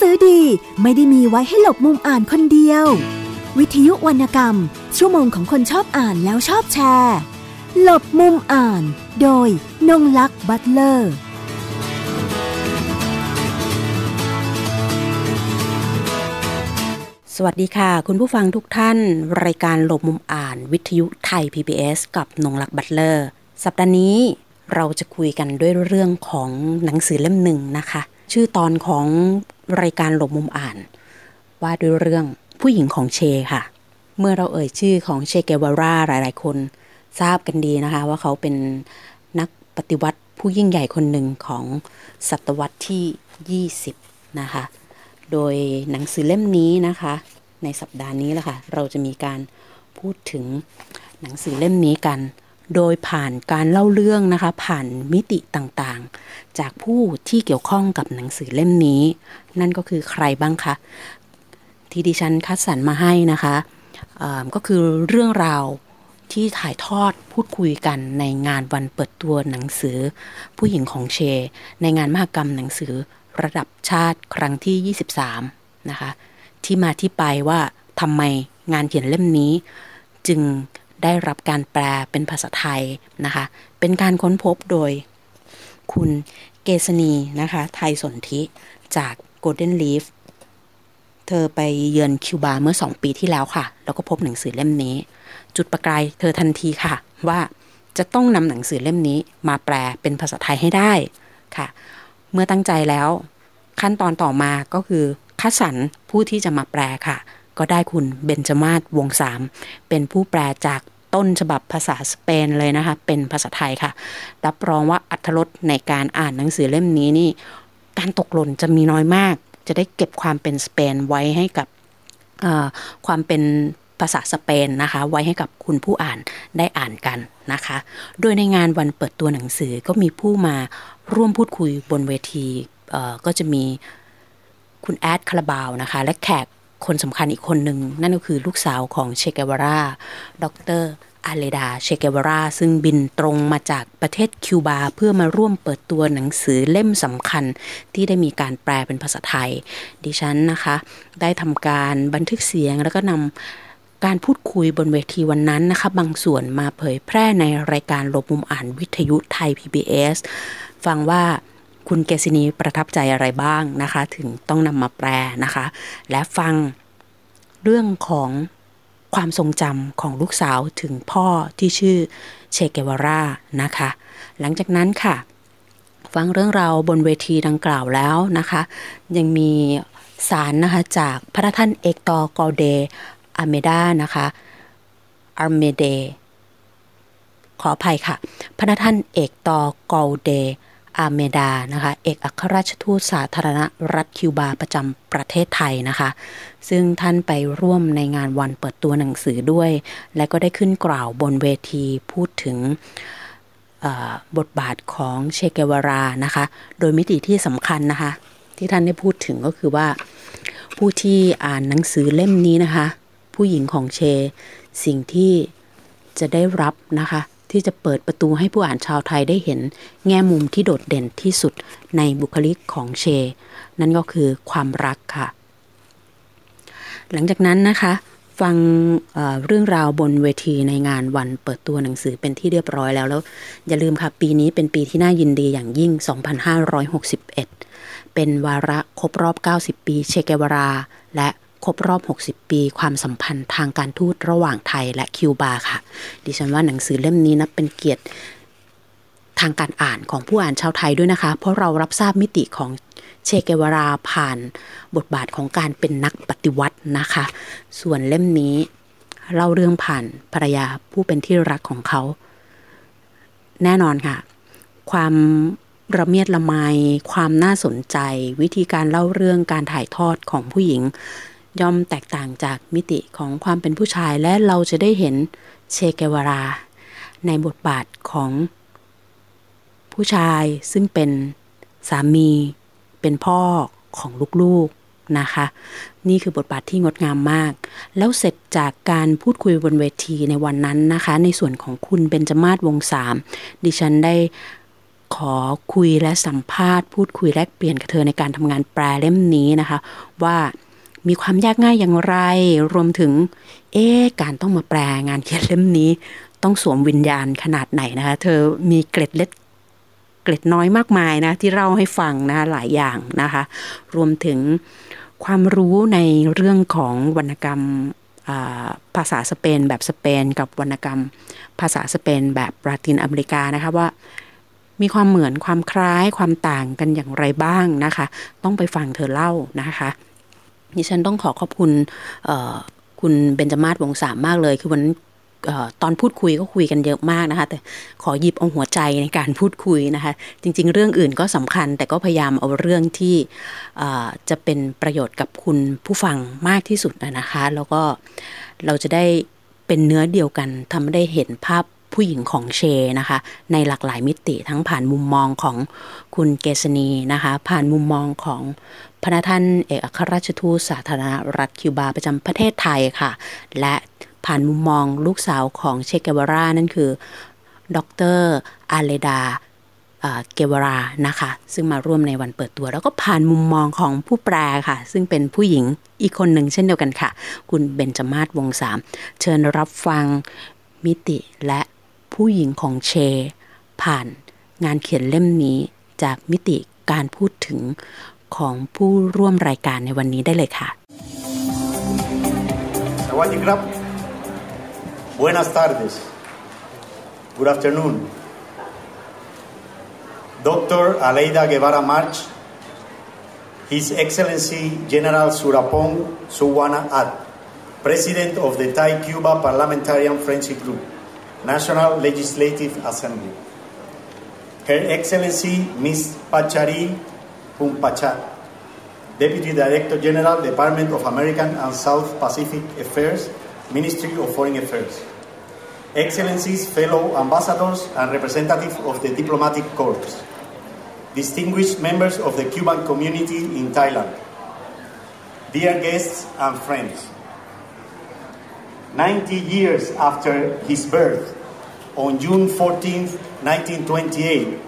สือดีไม่ได้มีไว้ให้หลบมุมอ่านคนเดียว วิทยุวรรณกรรม ชั่วโมงของคนชอบอ่านแล้วชอบแชร์ หลบมุมอ่าน โดยนงลักษ์บัตเลอร์สวัสดีค่ะ คุณผู้ฟังทุกท่าน รายการหลบมุมอ่านวิทยุไทย PBS กับนงลักษ์บัตเลอร์ สัปดาห์นี้เราจะคุยกันด้วยเรื่องของหนังสือเล่มหนึ่งนะคะ ชื่อตอนของรายการหลบมุมอ่าน ว่าด้วยเรื่องผู้หญิงของเชค่ะ เมื่อเราเอ่ยชื่อของเชเกวาร่าหลาย ๆ คนทราบกันดีนะคะ ว่าเขาเป็นนักปฏิวัติผู้ยิ่งใหญ่คนหนึ่งของศตวรรษที่ 20 นะคะ โดยหนังสือเล่มนี้นะคะ ในสัปดาห์นี้แหละค่ะ เราจะมีการพูดถึงหนังสือเล่มนี้กัน โดยผ่านการเล่าเรื่องนะคะ ผ่านมิติต่างๆ จากผู้ที่เกี่ยวข้องกับหนังสือเล่มนี้ นั่นก็คือใครบ้างคะ ที่ดิฉันคัดสรรมาให้นะคะก็คือเรื่องราวที่ถ่ายทอดพูดคุยกันในงานวันเปิดตัวหนังสือ ผู้หญิงของเช ในงานมหกรรมหนังสือระดับชาติครั้งที่ 23 นะคะ ที่มาที่ไปว่าทำไมงานเขียนเล่มนี้ จึง ได้รับการแปลเป็นภาษาไทยนะคะ เป็นการค้นพบโดยคุณเกษณีนะคะ ไทยสนธิจาก Golden Leaf เธอไปเยือนคิวบาเมื่อสองปีที่แล้วค่ะ แล้วก็พบหนังสือเล่มนี้ จุดประกายเธอทันทีค่ะ ว่าจะต้องนำหนังสือเล่มนี้มาแปลเป็นภาษาไทยให้ได้ค่ะ เมื่อตั้งใจแล้วขั้นตอนต่อมาก็คือคัดสรรผู้ที่จะมาแปลค่ะ ก็ได้คุณเบนจมาศวงสามเป็นผู้แปลจากต้นฉบับภาษาสเปนเลยนะคะ เป็นภาษาไทยค่ะ รับรองว่าอัธรสในการอ่านหนังสือเล่มนี้นี่ การตกหล่นจะมีน้อยมาก จะได้เก็บความเป็นสเปนไว้ให้กับความเป็นภาษาสเปนนะคะ ไว้ให้กับคุณผู้อ่านได้อ่านกันนะคะ โดยในงานวันเปิดตัวหนังสือก็มีผู้มาร่วมพูดคุยบนเวทีก็จะมีคุณแอดคาราบาวนะคะ และแขก คนสำคัญอีกคนหนึ่ง นั่นก็คือลูกสาวของเชเกวาราดรอาเลดาเชเกวาราซึ่งบินตรงมาจากประเทศคิวบา เพื่อมาร่วมเปิดตัวหนังสือเล่มสำคัญที่ได้มีการแปลเป็นภาษาไทย ดิฉันนะคะ ได้ทำการบันทึกเสียงแล้วก็นำการพูดคุยบนเวทีวันนั้นนะคะ บางส่วนมาเผยแพร่ในรายการลบมุมอ่านวิทยุไทย PBS ฟังว่า คุณเกษินีประทับใจอะไรบ้างนะคะ ถึงต้องนำมาแปลนะคะ และฟังเรื่องของความทรงจำของลูกสาวถึงพ่อที่ชื่อเชเกวาร่านะคะ หลังจากนั้นค่ะ ฟังเรื่องราวบนเวทีดังกล่าวแล้วนะคะ ยังมีสารนะคะจากพระท่านเอกตอกอเดอเมดานะคะอาร์เมเดขออภัยค่ะ พระท่านเอกตอกอเด อาเมดานะคะเอกอัครราชทูตสาธารณรัฐคิวบาประจำประเทศไทยนะคะ ซึ่งท่านไปร่วมในงานวันเปิดตัวหนังสือด้วย และก็ได้ขึ้นกล่าวบนเวทีพูดถึงบทบาทของเชเกวารานะคะ โดยมิติที่สำคัญนะคะ ที่ท่านได้พูดถึงก็คือว่า ผู้ที่อ่านหนังสือเล่มนี้นะคะ ผู้หญิงของเช สิ่งที่จะได้รับนะคะ ที่จะเปิดประตูให้ผู้อ่านชาวไทยได้เห็น แง่มุมที่โดดเด่นที่สุดในบุคลิกของเช นั่นก็คือความรักค่ะ หลังจากนั้นนะคะฟังเเรื่องราวบนเวทีในงานวันเปิดตัวหนังสือเป็นที่เรียบร้อยแล้วแล้ว อย่าลืมค่ะ ปีนี้เป็นปีที่น่ายินดีอย่างยิ่ง 2561 เป็นวาระครบรอบ 90 ปีเชเกวารา และ ครบรอบ 60 ปี ความสัมพันธ์ทางการทูตระหว่างไทยและคิวบาค่ะ ดิฉันว่าหนังสือเล่มนี้นะเป็นเกียรติทางการอ่านของผู้อ่านชาวไทยด้วยนะคะ เพราะเรารับทราบมิติของเชเกวราผ่านบทบาทของการเป็นนักปฏิวัตินะคะ ส่วนเล่มนี้เล่าเรื่องผ่านภรรยาผู้เป็นที่รักของเขา แน่นอนค่ะ ความระเมียดละไมความน่าสนใจ วิธีการเล่าเรื่องการถ่ายทอดของผู้หญิง ย่อมแตกต่างจากมิติของความเป็นผู้ชายและเราจะได้เห็นเชเกวรา ในบทบาทของผู้ชายซึ่งเป็นสามี เป็นพ่อของลูกๆนะคะ นี่คือบทบาทที่งดงามมาก แล้วเสร็จจากการพูดคุยบนเวทีในวันนั้นนะคะ ในส่วนของคุณเบนจมาศวงสามดิฉันได้ขอคุยและสัมภาษณ์ พูดคุยแลกเปลี่ยนกับเธอในการทำงานแปลเล่มนี้นะคะ ว่า มีความยากง่ายอย่างไร รวมถึง เอ๊การต้องมาแปลงานเขียนเล่มนี้ ต้องสวมวิญญาณขนาดไหนนะคะ เธอมีเกร็ดเล็กเกร็ดน้อยมากมายนะ ที่เล่าให้ฟังนะหลายอย่างนะคะ รวมถึงความรู้ในเรื่องของวรรณกรรมภาษาสเปนแบบสเปน กับวรรณกรรม ภาษาสเปนแบบลาตินอเมริกานะคะว่ามีความเหมือนความคล้ายความต่างกันอย่างไรบ้างนะคะ ต้องไปฟังเธอเล่านะคะ ดิฉันต้องขอขอบคุณคุณเบนจมาศวงสามมากเลย คือวันตอนพูดคุยก็คุยกันเยอะมากนะคะ แต่ขอหยิบเอาหัวใจในการพูดคุยนะคะ จริง ๆ เรื่องอื่นก็สำคัญ แต่ก็พยายามเอาเรื่องที่จะเป็นประโยชน์กับคุณผู้ฟังมากที่สุดนะคะ แล้วก็เราจะได้เป็นเนื้อเดียวกันทำให้ได้เห็นภาพ ผู้หญิงของเชนะคะ ในหลากหลายมิติทั้งผ่านมุมมองของคุณเกษณีนะคะ ผ่านมุมมองของพระท่านเอกอัครราชทูตสาธารณรัฐคิวบาประจำประเทศไทยค่ะ และผ่านมุมมองลูกสาวของเชเกวารานั่นคือดรอาเลดาเกวรานะคะ ซึ่งมาร่วมในวันเปิดตัว แล้วก็ผ่านมุมมองของผู้แปลค่ะ ซึ่งเป็นผู้หญิงอีกคนหนึ่งเช่นเดียวกันค่ะ คุณเบนจมาศวงสาม เชิญรับฟังมิติและ ผู้หญิงของเช ผ่านงานเขียนเล่มนี้จากมิติการพูดถึงของผู้ร่วมรายการในวันนี้ได้เลยค่ะ สวัสดีครับ Buenas tardes Good afternoon Dr. Aleida Guevara March His Excellency General Surapong Suwana Ad President of the Thai-Cuba Parliamentarian Friendship Group National Legislative Assembly. Her Excellency Ms. Pachari Pumpacha, Deputy Director General, Department of American and South Pacific Affairs, Ministry of Foreign Affairs. Excellencies, fellow ambassadors, and representatives of the diplomatic corps. Distinguished members of the Cuban community in Thailand. Dear guests and friends. 90 years after his birth, on June 14, 1928,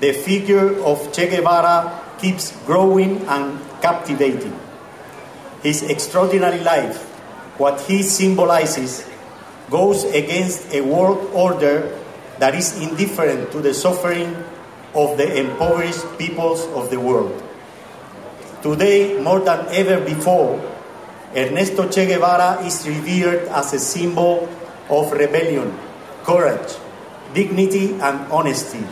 the figure of Che Guevara keeps growing and captivating. His extraordinary life, what he symbolizes, goes against a world order that is indifferent to the suffering of the impoverished peoples of the world. Today, more than ever before, Ernesto Che Guevara is revered as a symbol of rebellion, courage, dignity, and honesty.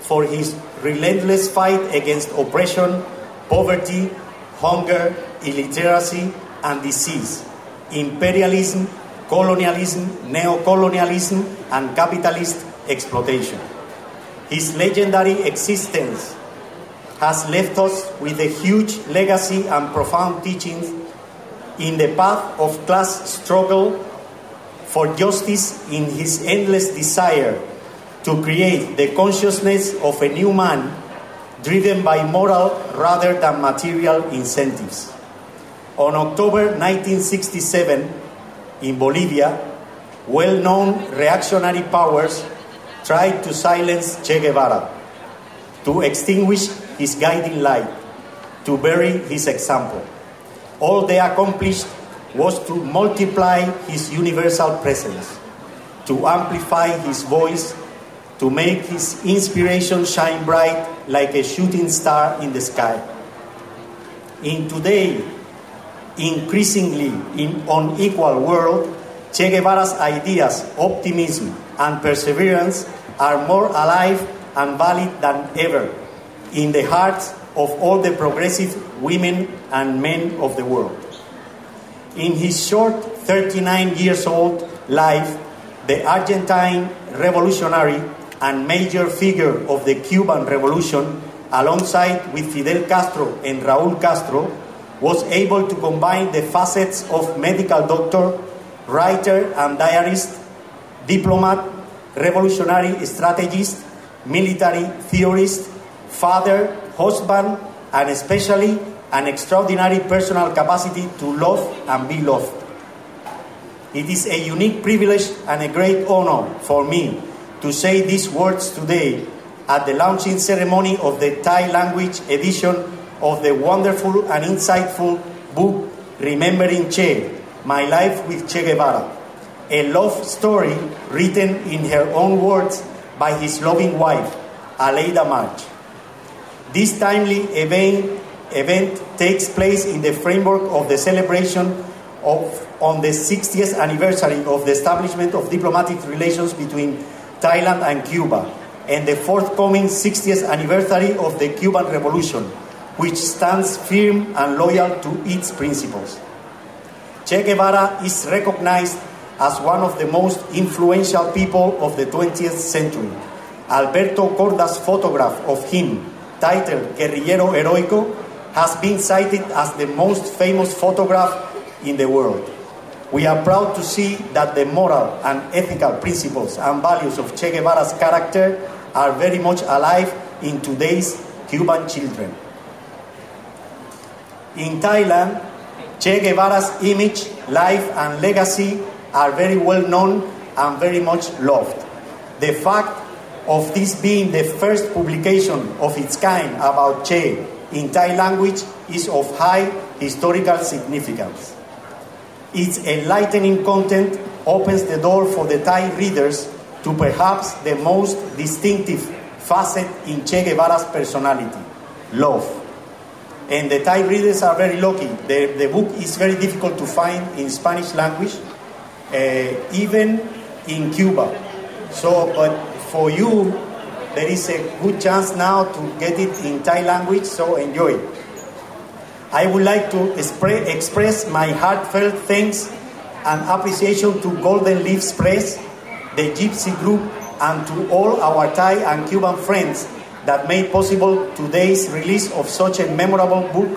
For his relentless fight against oppression, poverty, hunger, illiteracy, and disease, imperialism, colonialism, neocolonialism, and capitalist exploitation. His legendary existence has left us with a huge legacy and profound teachings in the path of class struggle for justice in his endless desire to create the consciousness of a new man driven by moral rather than material incentives. On October 1967, in Bolivia, well known reactionary powers tried to silence Che Guevara, to extinguish his guiding light, to bury his example. All they accomplished was to multiply his universal presence, to amplify his voice, to make his inspiration shine bright like a shooting star in the sky. In today, increasingly in unequal world, Che Guevara's ideas, optimism, and perseverance are more alive and valid than ever in the hearts of all the progressive women and men of the world. In his short 39 years old life, the Argentine revolutionary and major figure of the Cuban Revolution, alongside with Fidel Castro and Raúl Castro, was able to combine the facets of medical doctor, writer and diarist, diplomat, revolutionary strategist, military theorist, father, husband, and especially an extraordinary personal capacity to love and be loved. It is a unique privilege and a great honor for me to say these words today at the launching ceremony of the Thai language edition of the wonderful and insightful book Remembering Che My Life with Che Guevara, a love story written in her own words by his loving wife, Aleida March. This timely event, event takes place in the framework of the celebration of on the 60th anniversary of the establishment of diplomatic relations between Thailand and Cuba and the forthcoming 60th anniversary of the Cuban Revolution, which stands firm and loyal to its principles. Che Guevara is recognized as one of the most influential people of the 20th century. Alberto Corda's photograph of him, titled Guerrillero Heroico, has been cited as the most famous photograph in the world. We are proud to see that the moral and ethical principles and values of Che Guevara's character are very much alive in today's Cuban children. In Thailand, Che Guevara's image, life, and legacy are very well known and very much loved. The fact of this being the first publication of its kind about Che in Thai language is of high historical significance. Its enlightening content opens the door for the Thai readers to perhaps the most distinctive facet in Che Guevara's personality love. And the Thai readers are very lucky. The, the book is very difficult to find in Spanish language, uh, even in Cuba. So, but for you, there is a good chance now to get it in Thai language, so enjoy. I would like to expre- express my heartfelt thanks and appreciation to Golden Leaves Press, the Gypsy Group, and to all our Thai and Cuban friends that made possible today's release of such a memorable book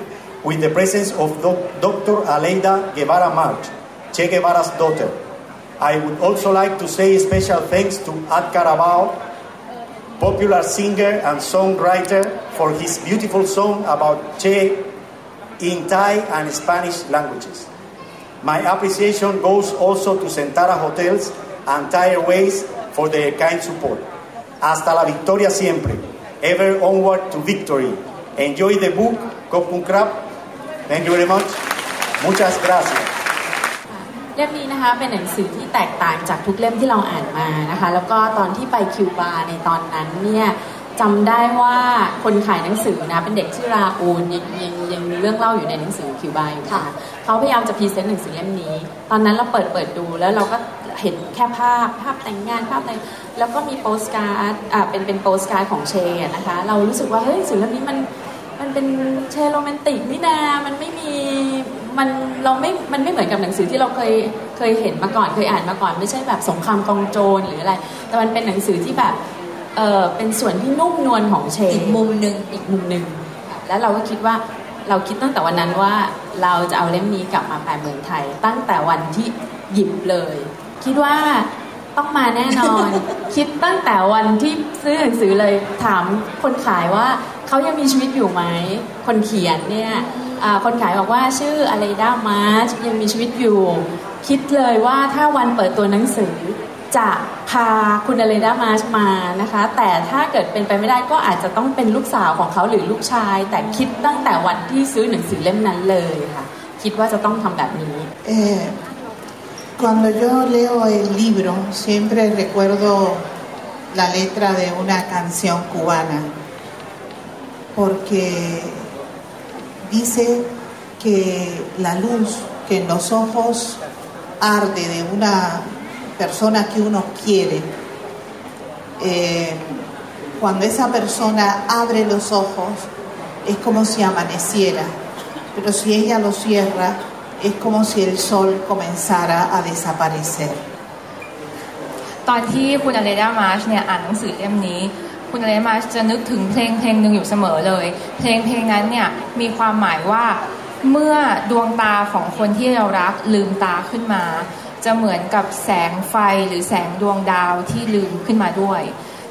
with the presence of Dr. Aleida Guevara March, Che Guevara's daughter. I would also like to say special thanks to Ad Carabao, popular singer and songwriter, for his beautiful song about Che in Thai and Spanish languages. My appreciation goes also to Sentara Hotels and Thai Airways for their kind support. Hasta la victoria siempre. Ever onward to victory. Enjoy the book, Kopun Krab. Thank you very much. Muchas gracias. เล่มนี้นะคะเป็นหนังสือที่แตกต่างจากทุกเล่มที่เราอ่านมานะคะ แล้วก็ตอนที่ไปคิวบาในตอนนั้นเนี่ยจำได้ว่าคนขายหนังสือนะเป็นเด็กชื่อราอูลยังยังยังมีเรื่องเล่าอยู่ในหนังสือคิวบาอยู่ค่ะเขาพยายามจะ present หนังสือเล่มนี้ ตอนนั้นเราเปิดเปิดดูแล้วเราก็เห็นแค่ภาพภาพแต่งงานภาพแต่งแล้วก็มีโปสการ์ดอ่าเป็นเป็นโปสการ์ดของเชนะคะเรารู้สึกว่าเฮ้ยสื่อเล่มนี้มันมันเป็นเชโรแมนติกนี่นามันไม่มี มันเราไม่ มันไม่เหมือนกับหนังสือที่เราเคยเคยเห็นมาก่อนเคยอ่านมาก่อน ไม่ใช่แบบสงครามกองโจรหรืออะไร แต่มันเป็นหนังสือที่แบบเออเป็นส่วนที่นุ่มนวลของเชอีกมุมหนึ่งอีกมุมหนึ่งแล้วเราก็คิดว่าเราคิดตั้งแต่วันนั้นว่าเราจะเอาเล่มนี้กลับมาแปลเมืองไทย ตั้งแต่วันที่หยิบเลย คิดว่าต้องมาแน่นอน คิดตั้งแต่วันที่ซื้อหนังสือเลยถามคนขายว่าเขายังมีชีวิตอยู่ไหมคนเขียนเนี่ย คนขายบอกว่าชื่ออะไรด้ามาร์ชยังมีชีวิตอยู่ คิดเลยว่าถ้าวันเปิดตัวหนังสือ จะพาคุณอเลดามาชมานะคะ แต่ถ้าเกิดเป็นไปไม่ได้ก็อาจจะต้องเป็นลูกสาวของเขาหรือลูกชาย แต่คิดตั้งแต่วันที่ซื้อหนังสือเล่มนั้นเลยค่ะ คิดว่าจะต้องทำแบบนี้ Cuando yo leo el libro, siempre recuerdo la letra de una canción cubana, porque dice que la luz que en los ojos arde de una persona que uno quiere, eh, cuando esa persona abre los ojos, es como si amaneciera, pero si ella lo cierra, es como si el sol comenzara a desaparecer. ตอนที่คุณอเลดามาร์ชเนี่ยอ่านหนังสือเล่มนี้ คุณอเลมาจะนึกถึงเพลงเพลงหนึ่งอยู่เสมอเลย เพลงเพลงนั้นเนี่ยมีความหมายว่าเมื่อดวงตาของคนที่เรารักลืมตาขึ้นมา จะเหมือนกับแสงไฟหรือแสงดวงดาวที่ลืมขึ้นมาด้วย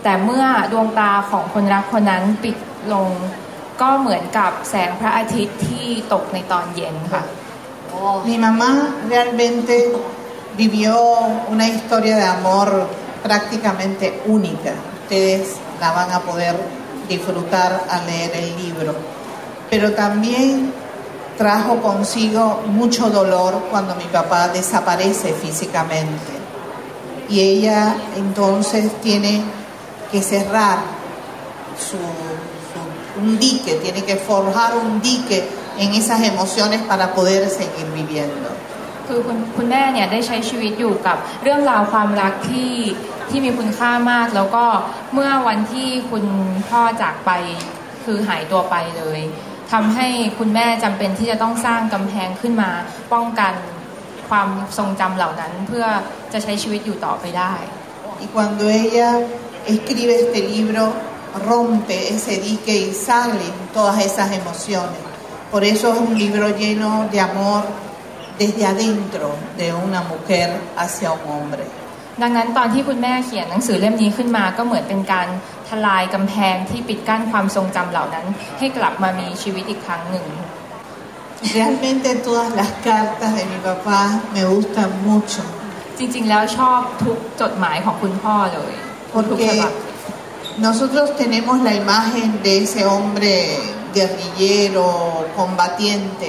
แต่เมื่อดวงตาของคนรักคนนั้นปิดลงก็เหมือนกับแสงพระอาทิตย์ที่ตกในตอนเย็นค่ะ Mi mamá realmente vivió una historia de amor prácticamente única. Ustedes la van a poder disfrutar al leer el libro. Pero también trajo consigo mucho dolor cuando mi papá desaparece físicamente. Y ella entonces tiene que cerrar un dique, tiene que forjar un dique en esas emociones para poder seguir viviendo. คือคุณคุณแม่เนี่ยได้ใช้ชีวิตอยู่กับเรื่องราวความรักที่ที่มีคุณค่ามาก แล้วก็เมื่อวันที่คุณพ่อจากไปคือหายตัวไปเลยทำให้คุณแม่จำเป็นที่จะต้องสร้างกำแพงขึ้นมา ป้องกันความทรงจำเหล่านั้นเพื่อจะใช้ชีวิตอยู่ต่อไปได้ Y cuando ella escribe este libro, rompe ese dique y salen todas esas emociones. Por eso es un libro lleno de amor desde adentro de una mujer hacia un hombre. ดังนั้นตอนที่คุณแม่เขียนหนังสือเล่มนี้ขึ้นมาก็เหมือนเป็นการทลายกำแพงที่ปิดกั้นความทรงจำเหล่านั้น ให้กลับมามีชีวิตอีกครั้งหนึ่ง Realmente todas las cartas de mi papá me gustan mucho จริงๆแล้วชอบทุกจดหมายของคุณพ่อเลยทุกฉ porque บับ nosotros tenemos la imagen de ese hombre guerrillero, combatiente,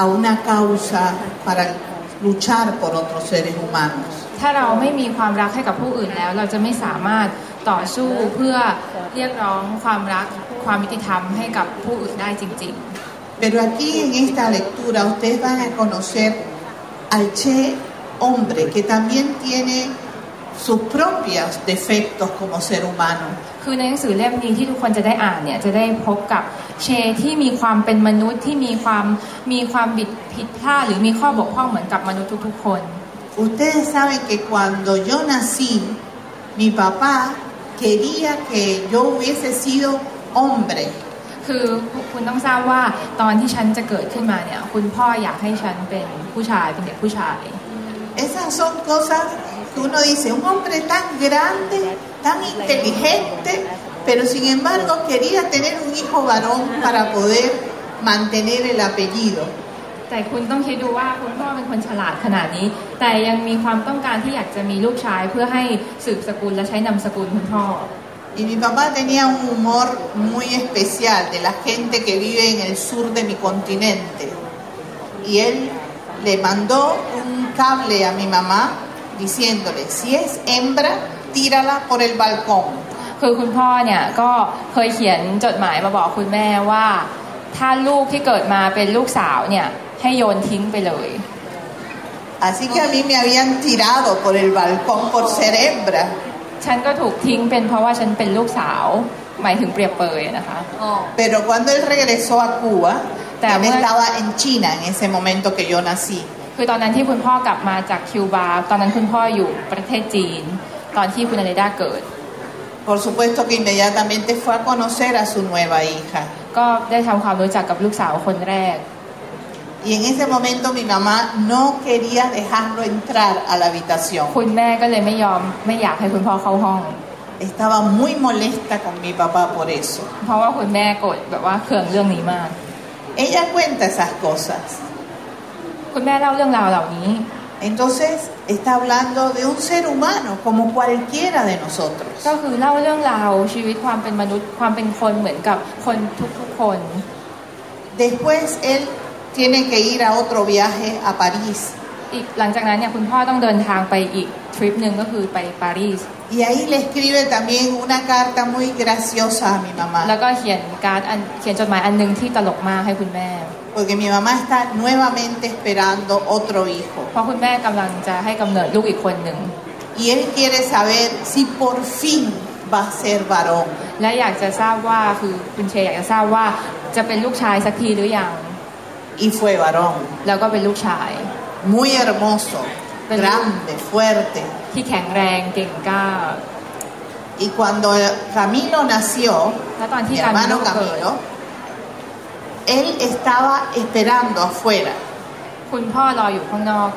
a una causa para luchar por otros seres humanos. ถ้าเราไม่มีความรักให้กับผู้อื่นแล้ว เราจะไม่สามารถต่อสู้เพื่อเรียกร้องความรักความยุติธรรมให้กับผู้อื่นได้จริง Pero aquí en esta lectura ustedes van a conocer al Che hombre, que también tiene sus propios defectos como ser humano. ๆคือในหนังสือเล่มนี้ที่ทุกคนจะได้อ่านเนี่ยจะได้พบกับเชที่มีความเป็นมนุษย์ที่มีความมีความบิดผิดพลาดหรือมีข้อบกพร่องเหมือนกับมนุษย์ทุกๆคน Ustedes saben que cuando yo nací, mi papá quería que yo hubiese sido hombre. คือคุณต้องทราบว่าตอนที่ฉันจะเกิดขึ้นมาเนี่ยคุณพ่ออยากให้ฉันเป็นผู้ชายเป็นเด็กผู้ชาย Esas son cosas que uno dice, un hombre tan grande, tan inteligente, pero sin embargo quería tener un hijo varón para poder mantener el apellido. แต่คุณต้องคิดดูว่าคุณพ่อเป็นคนฉลาดขนาดนี้ แต่ยังมีความต้องการที่อยากจะมีลูกชายเพื่อให้สืบสกุลและใช้นามสกุลคุณพ่อ Y mi papá tenía un humor muy especial de la gente que vive en el sur de mi continente. Y él le mandó un cable a mi mamá diciéndole, si es hembra, tírala por el balcón. คือคุณพ่อเนี่ยก็เคยเขียนจดหมายมาบอกคุณแม่ว่า ถ้าลูกที่เกิดมาเป็นลูกสาวเนี่ยให้โยนทิ้งไปเลย Así que a mí me habían tirado por el balcón por ser hembra. ฉันก็ถูกทิ้งเป็นเพราะว่าฉันเป็นลูกสาว หมายถึงเปรียบเปยนะคะ Pero cuando él regresó a Cuba, Te él amo. estaba en China en ese momento que yo nací. คือตอนนั้นที่คุณพ่อกลับมาจากคิวบาตอนนั้นคุณพ่ออยู่ประเทศจีน ตอนที่คุณอเลดาเกิด Por supuesto que inmediatamente fue a conocer a su nueva hija. ก็ได้ทำความรู้จักกับลูกสาวคนแรก Y en ese momento mi mamá no quería dejarlo entrar a la habitación. คุณแม่ก็เลยไม่ยอมไม่อยากให้คุณพ่อเข้าห้อง Estaba muy molesta con mi papá por eso. เพราะว่าคุณแม่โกรธแบบว่าเคืองเรื่องนี้มาก Ella cuenta esas cosas. คุณแม่เล่าเรื่องราวเหล่านี้ Entonces está hablando de un ser humano como cualquiera de nosotros. ก็คือเล่าเรื่องราวชีวิตความเป็นมนุษย์ความเป็นคนเหมือนกับคนทุกๆคน Después él tiene que ir a otro viaje a París อีกหลังจากนั้นเนี่ยคุณพ่อต้องเดินทางไปอีก ทริปหนึ่งก็คือไปปารีส y ahí le escribe también una carta muy graciosa a mi แล้ว mamá ก็เขียนการ์ดอันเขียนจดหมายอันหนึงที่ตลกมากให้คุณแม่ porque mi mamá está nuevamente esperando otro hijo เพราะคุณแม่กำลังจะให้กำเนิดลูกอีกคนหนึ่ง y él quiere saber si por fin va a ser varón และอยากจะทราบว่าคือคุณเชยอยากจะทราบว่าจะเป็นลูกชายสักทีหรือยัง y fue varón แล้วก็เป็นลูกชาย muy hermoso Pero- grande fuerte ที่แข็งแรงเก่งกล้า Y cuando Camilo nació, แล้วตอนที่ mi การมิโล hermano เกิด Camilo, él estaba esperando afuera คุณพ่อรออยู่ข้างนอก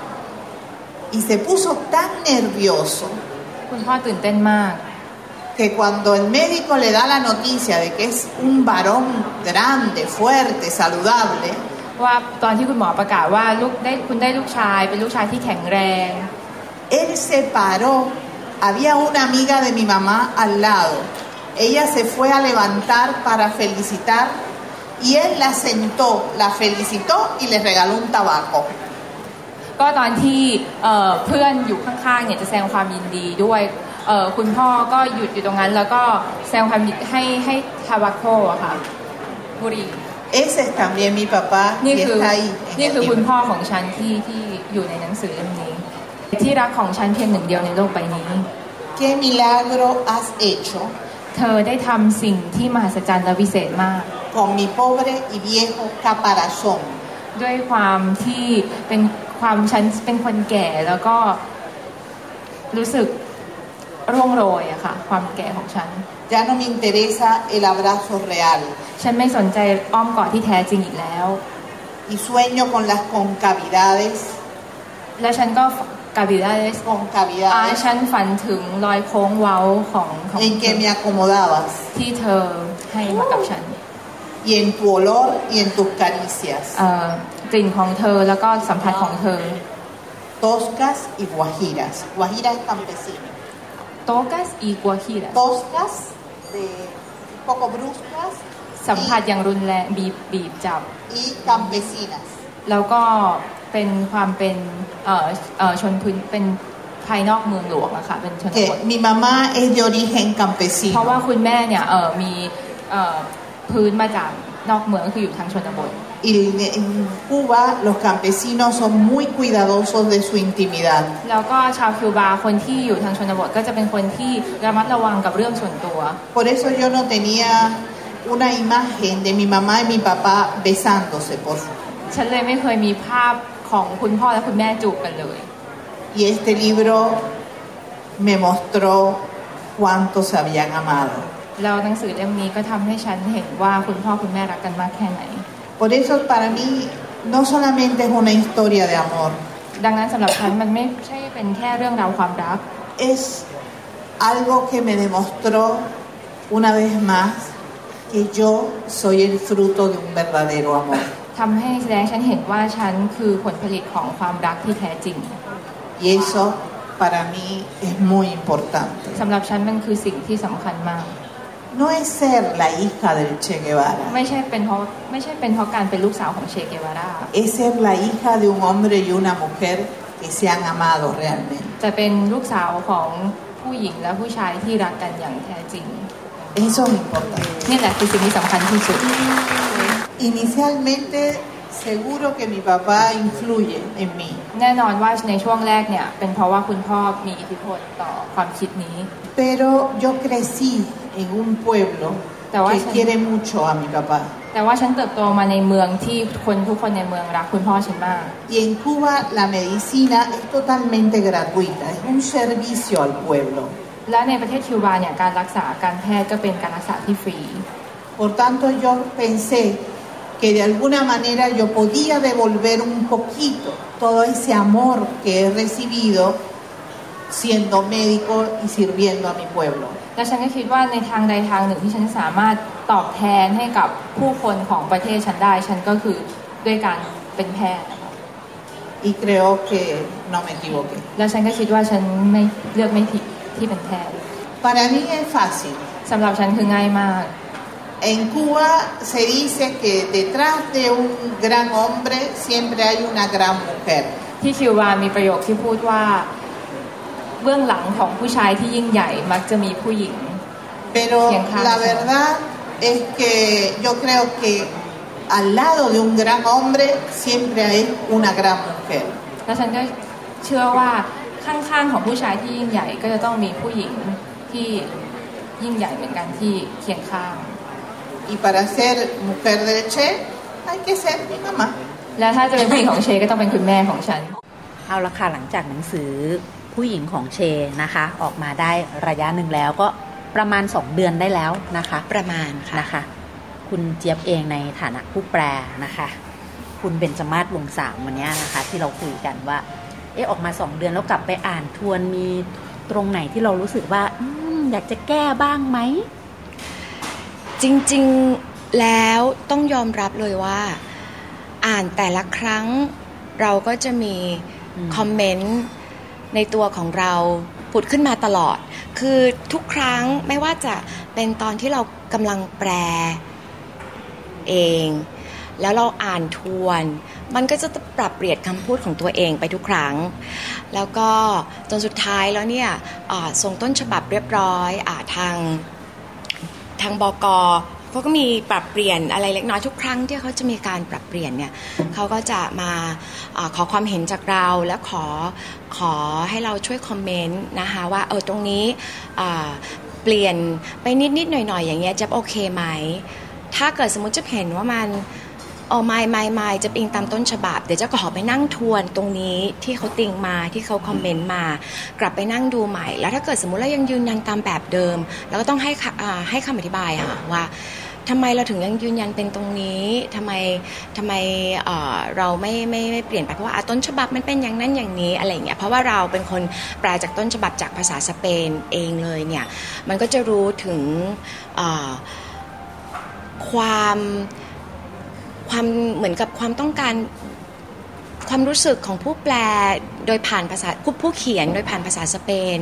y se puso tan nervioso คุณพ่อตื่นเต้นมาก que cuando el médico le da la noticia de que es un varón grande, fuerte, saludable, ว่าตอนที่คุณหมอประกาศว่าลูกได้คุณได้ลูกชายเป็นลูกชายที่แข็งแรง él se paró. Había una amiga de mi mamá al lado. Ella se fue a levantar para felicitar y él la sentó, la felicitó y le regaló un tabaco. ก็ตอนที่เอ่อเพื่อนอยู่ข้างๆเนี่ยจะแสดงความยินดีด้วยเอ่อคุณพ่อก็หยุดอยู่ตรงนั้นแล้วก็แสดงความยินให้ให้ทาบาโคอะค่ะบุหรี่ Ese es también mi papá นี่ que คือ está ahí. en นี่ el คือคุณ libro. พ่อของฉันที่ที่อยู่ในหนังสือเล่มนี้ ที่รักของฉันเพียงหนึ่งเดียวในโลกใบนี้ ¿Qué milagro has hecho เธอได้ทำสิ่งที่มหัศจรรย์และวิเศษมาก con mi pobre y viejo caparazón? ด้วยความที่เป็นความฉันเป็นคนแก่แล้วก็รู้สึก ร่วงโรยอะค่ะ ความแก่ของฉัน Ya no me interesa el abrazo real ฉันไม่สนใจอ้อมกอดที่แท้จริงอีกแล้ว y sueño con las concavidades, แล้วฉันก็กาบิได้อา concavidades ฉันฝันถึงรอยโค้งเว้าของของ en que me acomodabas ที่เธอให้มากับฉัน y en tu olor y en tus caricias, เอ่อกลิ่นของเธอแล้วก็สัมผัสของเธอ toscas y guajiras. Guajira es campesino. โตกัสอีกัวฮีระ Toscas de un poco bruscas สัมผัสอย่างรุนแรงบีบบีบจับ y campesinas. แล้วก็เป็นความเป็นเอ่อเอ่อชนพื้นเป็นภายนอกเมืองหลวงอะค่ะเป็นชนบท Que mi mamá es de origen เพราะ campesino ว่าคุณแม่เนี่ยเออมีเอ่อพื้นมาจากนอกเมืองก็คืออยู่ทางชนบท y en Cuba los campesinos son muy cuidadosos de su intimidad. แล้วก็ชาวคิวบาคนที่อยู่ทางชนบทก็จะเป็นคนที่ระมัดระวังกับเรื่องส่วนตัว Por eso yo no tenía una imagen de mi mamá y mi papá besándose, por favor. ฉันเลยไม่เคยมีภาพของคุณพ่อและคุณแม่จูบกันเลย Y este libro me mostró cuánto se habían amado. แล้วหนังสือเล่มนี้ก็ทำให้ฉันเห็นว่าคุณพ่อคุณแม่รักกันมากแค่ไหน Por eso para mí no solamente es una historia de amor, ดังนั้นสำหรับฉันมันไม่ใช่เป็นแค่เรื่องราวความรัก es algo que me demostró una vez más que yo soy el fruto de un verdadero amor. ทำให้แสดงให้ฉันเห็นว่าฉันคือผลผลิตของความรักที่แท้จริง Y eso para mí es muy importante. สำหรับฉันมันคือสิ่งที่สำคัญมาก No es ser la hija del Che Guevara, ไม่ใช่เป็นเพราะไม่ใช่เป็นเพราะการเป็นลูกสาวของเชเกวารา es ser la hija de un hombre y una mujer que se han amado realmente. จะเป็นลูกสาวของผู้หญิงและผู้ชายที่รักกันอย่างแท้จริง Eso es importante. นี่แหละคือสิ่งที่สำคัญที่สุด Inicialmente seguro que mi papá influye en mí, แน่นอนว่าในช่วงแรกเนี่ยเป็นเพราะว่าคุณพ่อมีอิทธิพลต่อความคิดนี้ pero yo crecí en un pueblo Te voy a que hacer- quiere mucho a mi papá. แต่ว่าฉันเติบโตมาในเมืองที่คนทุกคนในเมืองรักคุณพ่อฉันมาก Y en Cuba la medicina es totalmente gratuita, es un servicio al pueblo. และในประเทศคิวบาเนี่ยการรักษาการแพทย์ก็เป็นการรักษาที่ฟรี Por tanto yo pensé que de alguna manera yo podía devolver un poquito todo ese amor que he recibido siendo médico y sirviendo a mi pueblo. และฉันก็คิดว่าในทางใดทางหนึ่งที่ฉันสามารถตอบแทนให้กับผู้คนของประเทศฉันได้ ฉันก็คือด้วยการเป็นแพทย์นะคะ Y creo que no me equivoqué. แล้วฉันก็คิดว่าฉันไม่เลือกไม่ผิดที่เป็นแพทย์ Para mí es fácil. สำหรับฉันคือง่ายมาก En Cuba se dice que detrás de un gran hombre siempre hay una gran mujer. ที่คิวบามีประโยคที่พูดว่า เบื้องหลังของผู้ชายที่ยิ่งใหญ่มักจะมีผู้หญิง Pero Bien, la Hansen. verdad es que yo creo que al lado de un gran hombre siempre hay una gran mujer. แล้วฉันก็เชื่อว่าข้างๆของผู้ชายที่ยิ่งใหญ่ก็จะต้องมีผู้หญิงที่ยิ่งใหญ่เหมือนกันที่เคียงข้าง Y para ser mujer del Che hay que ser mi mamá. และถ้าจะเป็นผู้หญิงของเชก็ต้องเป็นคุณแม่ของฉัน เอาละค่ะหลังจากหนังสือ ผู้หญิงของเชนะคะ ออกมาได้ระยะหนึ่งแล้วก็ประมาณสองเดือนได้แล้วนะคะ ประมาณค่ะนะคะ คุณเจี๊ยบเองในฐานะผู้แปลนะคะ คุณเบญจมาศวงสามวันนี้นะคะ ที่เราคุยกันว่าเออออกมาสองเดือนแล้วกลับไปอ่านทวนมีตรงไหนที่เรารู้สึกว่าออยากจะแก้บ้างไหม จริงๆแล้วต้องยอมรับเลยว่า อ่านแต่ละครั้งเราก็จะมีคอมเมนต์ ในตัวของเราผุดขึ้นมาตลอด คือทุกครั้งไม่ว่าจะเป็นตอนที่เรากำลังแปลเอง แล้วเราอ่านทวน มันก็จะปรับเปลี่ยนคำพูดของตัวเองไปทุกครั้ง แล้วก็จนสุดท้ายแล้วเนี่ยส่งต้นฉบับเรียบร้อยอทางทางบก เขาก็มีปรับเปลี่ยนอะไรเล็กน้อยทุกครั้งที่เขาจะมีการปรับเปลี่ยนเนี่ยเขาก็จะมาอขอความเห็นจากเราและขอขอให้เราช่วยคอมเมนต์นะคะว่าเออตรงนี้เปลี่ยนไปนิดนิดหน่อยหน่อยอย่างเงี้ยจะโอเคไหม ถ้าเกิดสมมติจะเห็นว่ามัน อ๋อไม่ไม่ไม่จะอิงตามต้นฉบับ เดี๋ยวจะขอไปนั่งทวนตรงนี้ที่เขาติงมาที่เขาคอมเมนต์มา กลับไปนั่งดูใหม่ แล้วถ้าเกิดสมมุติเรายังยืนยันตามแบบเดิมเราก็ต้องให้ให้คำอธิบายค่ะว่าทำไมเราถึงยังยืนยันเป็นตรงนี้ทำไมทำไมเเราไม่ไม่ไม่เปลี่ยนไปเพราะว่าต้นฉบับมันเป็นอย่างนั้นอย่างนี้อะไรเงี้ยเพราะว่าเราเป็นคนแปลจากต้นฉบับจากภาษาสเปนเองเลยเนี่ยมันก็จะรู้ถึงความ ความเหมือนกับความต้องการความรู้สึกของผู้แปลโดยผ่านภาษาผู้ผู้เขียนโดยผ่านภาษาสเปน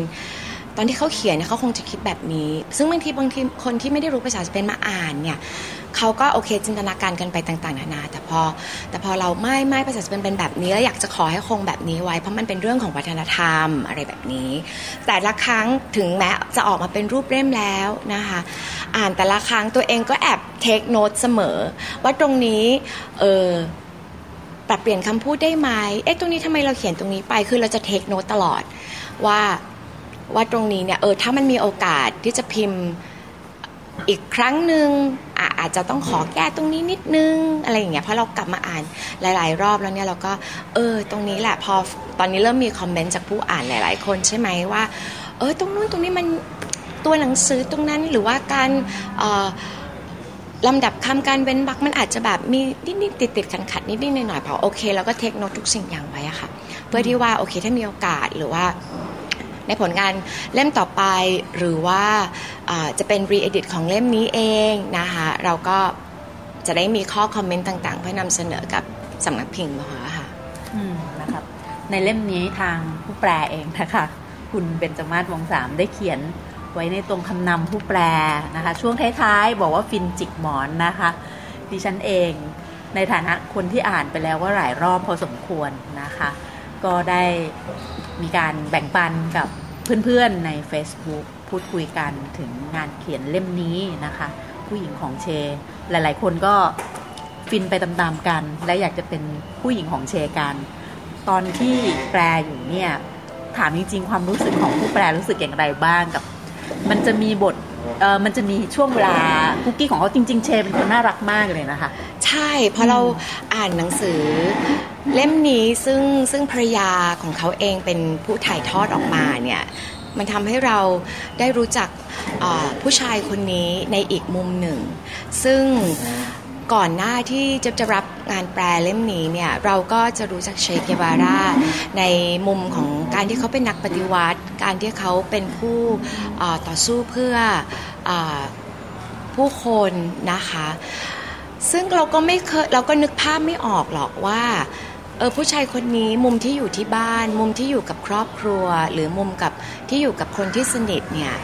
ตอนที่เขาเขียนเนี่ยเขาคงจะคิดแบบนี้ ซึ่งบางทีบางทีคนที่ไม่ได้รู้ภาษาสเปนมาอ่านเนี่ยเขาก็โอเคจินตนาการกันไปต่างๆนานา แต่พอ แต่พอเราไม่ไม่ภาษาสเปนเป็นแบบนี้แล้วอยากจะขอให้คงแบบนี้ไว้ เพราะมันเป็นเรื่องของวัฒนธรรมอะไรแบบนี้ แต่ละครั้งถึงแม้จะออกมาเป็นรูปเล่มแล้วนะคะ อ่านแต่ละครั้งตัวเองก็แอบเทคโนตเสมอ ว่าตรงนี้เออปรับเปลี่ยนคำพูดได้ไหม เอ๊ะ ตรงนี้ทำไมเราเขียนตรงนี้ไป คือเราจะเทคโนตตลอดว่า ว่าตรงนี้เนี่ยเออถ้ามันมีโอกาสที่จะพิมพ์อีกครั้งหนึ่งอาจจะต้องขอแก้ตรงนี้นิดนึงอะไรอย่างเงี้ยเพราะเรากลับมาอ่านหลาย ๆ รอบแล้วเนี่ยเราก็เออตรงนี้แหละพอตอนนี้เริ่มมีคอมเมนต์จากผู้อ่านหลาย ๆ คนใช่ไหมว่า เออตรงนู้นตรงนี้มันตัวหนังสือตรงนั้นหรือว่าการลำดับคำการเว้นวรรคมันอาจจะแบบมีนิดๆติดติดขัดขัดนิดๆหน่อยๆพอโอเคเราก็เทคโนทุกสิ่งอย่างไว้อะค่ะ เพื่อที่ว่าโอเคถ้ามีโอกาสหรือว่า ในผลงานเล่มต่อไป หรือว่าจะเป็นรีเอดิตของเล่มนี้เองนะคะเราก็จะได้มีข้อคอมเมนต์ต่างๆ เพื่อนำเสนอกับสำนักพิมพ์มาค่ะนะครับ ในเล่มนี้ทางผู้แปลเองนะคะ คุณเบนจมาศวงสามได้เขียนไว้ในตรงคำนำผู้แปลนะคะ ช่วงท้ายๆ บอกว่าฟินจิกหมอนนะคะดิฉันเองในฐานะคนที่อ่านไปแล้วว่าหลายรอบพอสมควรนะคะ ก็ได้ มีการแบ่งปันกับเพื่อนๆใน Facebook พูดคุยกันถึงงานเขียนเล่มนี้นะคะ ผู้หญิงของเช หลายๆ คนก็ฟินไปตามๆกัน และอยากจะเป็นผู้หญิงของเชกัน ตอนที่แปลอยู่เนี่ยถามจริงๆความรู้สึกของผู้แปลรู้สึกอย่างไรบ้างกับ มันจะมีบทเออมันจะมีช่วงเวลาคุกกี้ของเขาจริง ๆ เชเป็นคนน่ารักมากเลยนะคะ ช่เพราะเราอ่านหนังสือ เล่มนี้ซึ่งซึ่งภรรยาของเขาเองเป็นผู้ถ่ายทอดออกมาเนี่ยมันทำให้เราได้รู้จักผู้ชายคนนี้ในอีกมุมหนึ่ง ซึ่งก่อนหน้าที่จะจะรับงานแปลเล่มนี้เนี่ยเราก็จะรู้จักเชเกวาราในมุมของการที่เขาเป็นนักปฏิวัติ การที่เขาเป็นผู้ต่อสู้เพื่ออผู้คนนะคะ ซึ่งเราก็ไม่เคยเราก็นึกภาพไม่ออกหรอกว่าเออผู้ชายคนนี้มุมที่อยู่ที่บ้าน มุมที่อยู่กับครอบครัว หรือมุมกับที่อยู่กับคนที่สนิทเนี่ย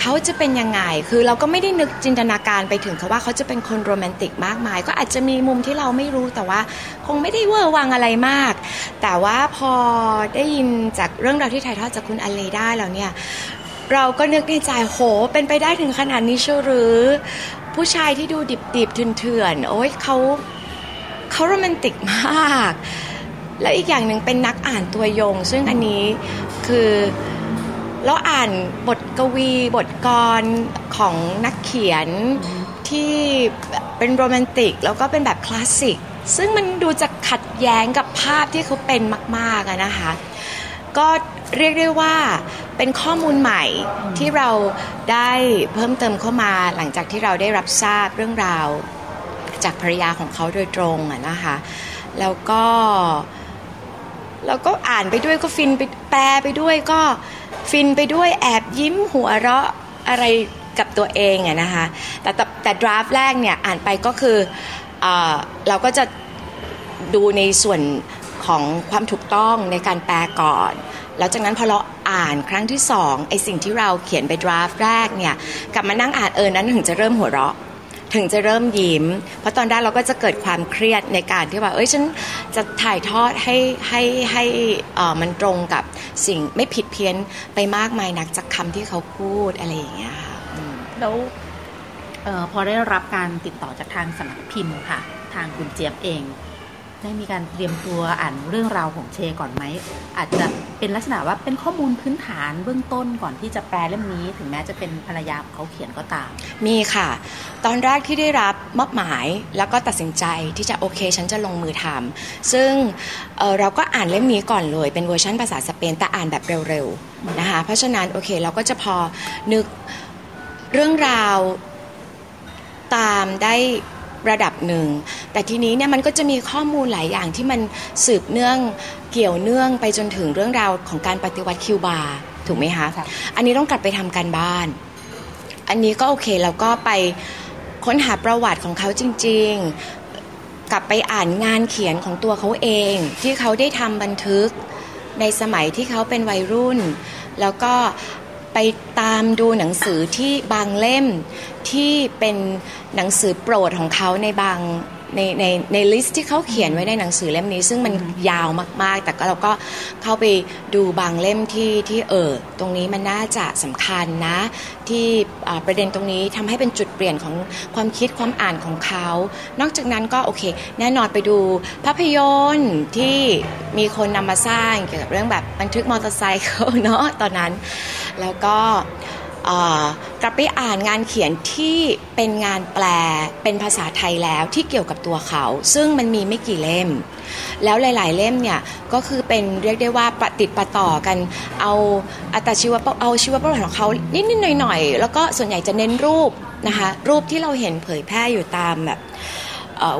เขาจะเป็นยังไงคือเราก็ไม่ได้นึกจินตนาการไปถึงเขาว่าเขาจะเป็นคนโรแมนติกมากมาย ก็อาจจะมีมุมที่เราไม่รู้แต่ว่า คงไม่ได้เวอร์วังอะไรมาก แต่ว่าพอได้ยินจากเรื่องราวที่ถ่ายทอดจากคุณอเลได้แล้วเนี่ยเราก็นึกในใจโห เป็นไปได้ถึงขนาดนี้เชียวหรือ ผู้ชายที่ดูดิบๆเถื่อนๆโอ้ยเขาเขาโรแมนติกมาก แล้วอีกอย่างหนึ่งเป็นนักอ่านตัวยง ซึ่งอันนี้คือเราอ่านบทกวีบทกรของนักเขียนที่เป็นโรแมนติก แล้วก็เป็นแบบคลาสสิก ซึ่งมันดูจะขัดแย้งกับภาพที่เขาเป็นมากๆนะคะ ก็เรียกได้ว่าเป็นข้อมูลใหม่ที่เราได้เพิ่มเติมเข้ามาหลังจากที่เราได้รับทราบเรื่องราว จากภรรยาของเขาโดยตรงอะนะคะแล้วก็แล้วก็อ่านไปด้วยก็ฟินไปแปลไปด้วยก็ฟินไปด้วยแอบยิ้มหัวเราะอะไรกับตัวเองอะนะคะแต่แต่แต่ draft แรกเนี่ยอ่านไปก็คือเออเราก็จะดูในส่วน ของความถูกต้องในการแปลก่อน แล้วจากนั้นพอเราอ่านครั้งที่สองไอสิ่งที่เราเขียนไป draft แรกเนี่ยกลับมานั่งอ่านเออนั้นถึงจะเริ่มหัวเราะถึงจะเริ่มยิ้ม เพราะตอนแรกเราก็จะเกิดความเครียดในการที่ว่า เอ้ยฉันจะถ่ายทอดให้ให้ให้อ่อมันตรงกับสิ่งไม่ผิดเพี้ยนไปมากมายนักจากคำที่เขาพูดอะไรอย่างเงี้ยค่ะแล้วออพอได้รับการติดต่อจากทางสำนักพิมพ์ค่ะ ทางคุณเจี๊ยบเอง ได้มีการเตรียมตัวอ่านเรื่องราวของเชก่อนไหม อาจจะเป็นลักษณะว่าเป็นข้อมูลพื้นฐานเบื้องต้นก่อนที่จะแปลเล่มนี้ ถึงแม้จะเป็นภรรยาเขาเขียนก็ตาม มีค่ะ ตอนแรกที่ได้รับมอบหมายแล้วก็ตัดสินใจที่จะโอเค ฉันจะลงมือทำซึ่งเเราก็อ่านเล่มนี้ก่อนเลย เป็นเวอร์ชันภาษาสเปนแต่อ่านแบบเร็วๆนะคะเพราะฉะนั้นโอเคเราก็จะพอนึกเรื่องราวตามได้ ระดับหนึ่ง แต่ทีนี้เนี่ยมันก็จะมีข้อมูลหลายอย่างที่มันสืบเนื่องเกี่ยวเนื่องไปจนถึงเรื่องราวของการปฏิวัติคิวบาถูกไหมคะค่ะอันนี้ต้องกลับไปทำการบ้าน อันนี้ก็โอเคเราก็ไปค้นหาประวัติของเขาจริง ๆ กลับไปอ่านงานเขียนของตัวเขาเอง ที่เขาได้ทำบันทึกในสมัยที่เขาเป็นวัยรุ่น แล้วก็ ไปตามดูหนังสือที่บางเล่มที่เป็นหนังสือโปรดของเขาในบาง ในในในลิสต์ที่เขาเขียนไว้ในหนังสือเล่มนี้ ซึ่งมันยาวมากๆ แต่ก็เราก็เข้าไปดูบางเล่มที่ที่เออตรงนี้มันน่าจะสำคัญนะ ที่ประเด็นตรงนี้ทำให้เป็นจุดเปลี่ยนของความคิดความอ่านของเขา นอกจากนั้นก็โอเค แน่นอนไปดูภาพยนตร์ที่มีคนนำมาสร้างเกี่ยวกับเรื่องแบบบันทึกมอเตอร์ไซค์เขาเนาะตอนนั้น แล้วก็ กลับไปอ่านงานเขียนที่เป็นงานแปลเป็นภาษาไทยแล้วที่เกี่ยวกับตัวเขา ซึ่งมันมีไม่กี่เล่ม แล้วหลาย ๆ เล่มเนี่ยก็คือเป็นเรียกได้ว่าปะติดปะต่อกันเอาอัตชีวประเอาชีวประวัติของเขานิด ๆ หน่อย ๆ แล้วก็ส่วนใหญ่จะเน้นรูปนะคะรูปที่เราเห็นเผยแพร่อยู่ตามแบบ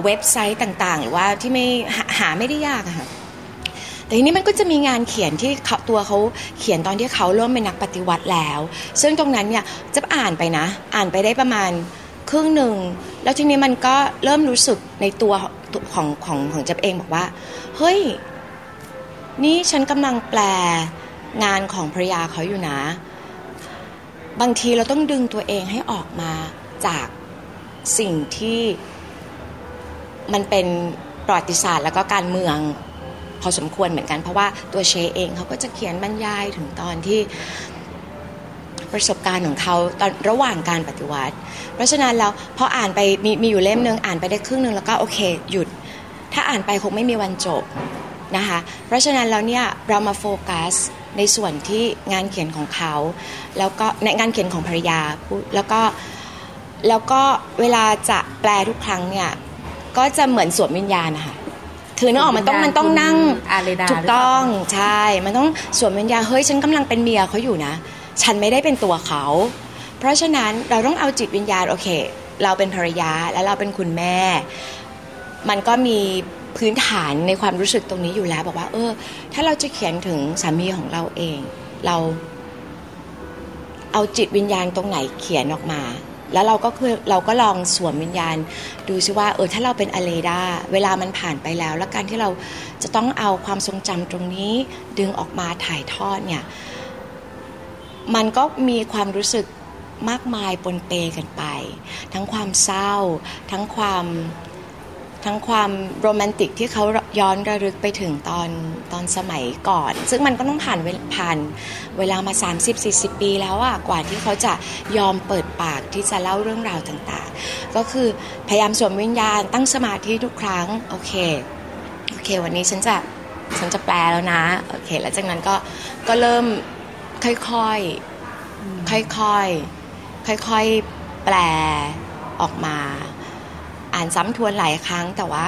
เว็บไซต์ต่าง ๆ หรือว่าที่ไม่หาหาไม่ได้ยากอะค่ะ แต่ทีนี้มันก็จะมีงานเขียนที่เขาตัวเขาเขียนตอนที่เขาเริ่มเป็นนักปฏิวัติแล้ว ซึ่งตรงนั้นเนี่ยจะอ่านไปนะ อ่านไปได้ประมาณครึ่งหนึ่ง แล้วทีนี้มันก็เริ่มรู้สึกในตัวของของของจับเองบอกว่า เฮ้ย นี่ฉันกำลังแปลงานของภรรยาเขาอยู่นะ บางทีเราต้องดึงตัวเองให้ออกมาจากสิ่งที่มันเป็นประวัติศาสตร์แล้วก็การเมือง พอสมควรเหมือนกัน เพราะว่าตัวเชเองเขาก็จะเขียนบรรยายถึงตอนที่ประสบการณ์ของเขาตอนระหว่างการปฏิวัติ เพราะฉะนั้นแล้วพออ่านไปมีมีอยู่เล่มหนึ่งอ่านไปได้ครึ่งหนึ่งแล้วก็โอเค หยุด ถ้าอ่านไปคงไม่มีวันจบนะคะเพราะฉะนั้นแล้วเนี่ยเรามาโฟกัสในส่วนที่งานเขียนของเขา แล้วก็ในงานเขียนของภรรยาแล้วก็แล้วก็เวลาจะแปลทุกครั้งเนี่ยก็จะเหมือนสวมวิญญาณนะคะ คือนึกออกมันต้องมันต้องนั่งอาเรดาถูกต้องใช่มันต้องสวมวิญญาณเฮ้ยฉันกำลังเป็นเมียเขาอยู่นะ ฉันไม่ได้เป็นตัวเขา เพราะฉะนั้นเราต้องเอาจิตวิญญาณโอเค เราเป็นภรรยาแล้วเราเป็นคุณแม่ มันก็มีพื้นฐานในความรู้สึกตรงนี้อยู่แล้วบอกว่า เออ ถ้าเราจะเขียนถึงสามีของเราเอง เราเอาจิตวิญญาณตรงไหนเขียนออกมา แล้วเราก็คือเราก็ลองสวมวิญญาณ ดูซิว่าเออถ้าเราเป็นอเลดาเวลามันผ่านไปแล้ว แล้วการที่เราจะต้องเอาความทรงจำตรงนี้ดึงออกมาถ่ายทอดเนี่ยมันก็มีความรู้สึกมากมายปนเปกันไป ทั้งความเศร้า ทั้งความ ทั้งความโรแมนติกที่เขาย้อนระลึกไปถึงตอนตอนสมัยก่อน ซึ่งมันก็ต้องผ่านเวผ่านเวลามา 30-40 ปีแล้วอะกว่าที่เขาจะยอมเปิดปากที่จะเล่าเรื่องราวต่างๆ ก็คือพยายามสวมวิญญาณตั้งสมาธิทุกครั้ง โอเค โอเค วันนี้ฉันจะฉันจะแปลแล้วนะ โอเค แล้วจากนั้นก็ก็เริ่มค่อยๆ ค่อยๆ ค่อยๆ แปลออกมา อ่านซ้ำทวนหลายครั้งแต่ว่า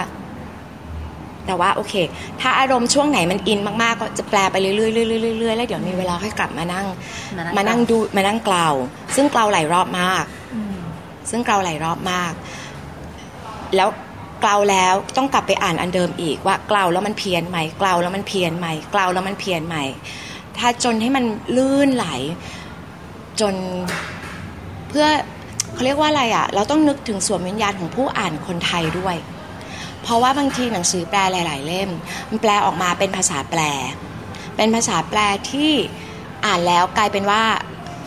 แต่ว่าโอเค ถ้าอารมณ์ช่วงไหนมันอินมาก ๆ ก็จะแปลไปเรื่อยๆเรื่อยๆเรื่อยๆแล้วเดี๋ยวมีเวลาค่อยกลับมานั่ง มานั่งดูมานั่งเกลาซึ่งเกลาหลายรอบมาก ซึ่งเกลาหลายรอบมาก แล้วเกลาแล้วต้องกลับไปอ่านอันเดิมอีกว่าเกลาแล้วมันเพี้ยนไหมเกลาแล้วมันเพี้ยนไหมเกลาแล้วมันเพี้ยนไหมถ้าจนให้มันลื่นไหล จนเพื่อ เขาเรียกว่าอะไรอะ เราต้องนึกถึงสวมวิญญาณของผู้อ่านคนไทยด้วย เพราะว่าบางทีหนังสือแปลหลาย ๆ เล่ม มันแปลออกมาเป็นภาษาแปล เป็นภาษาแปลที่อ่านแล้วกลายเป็นว่า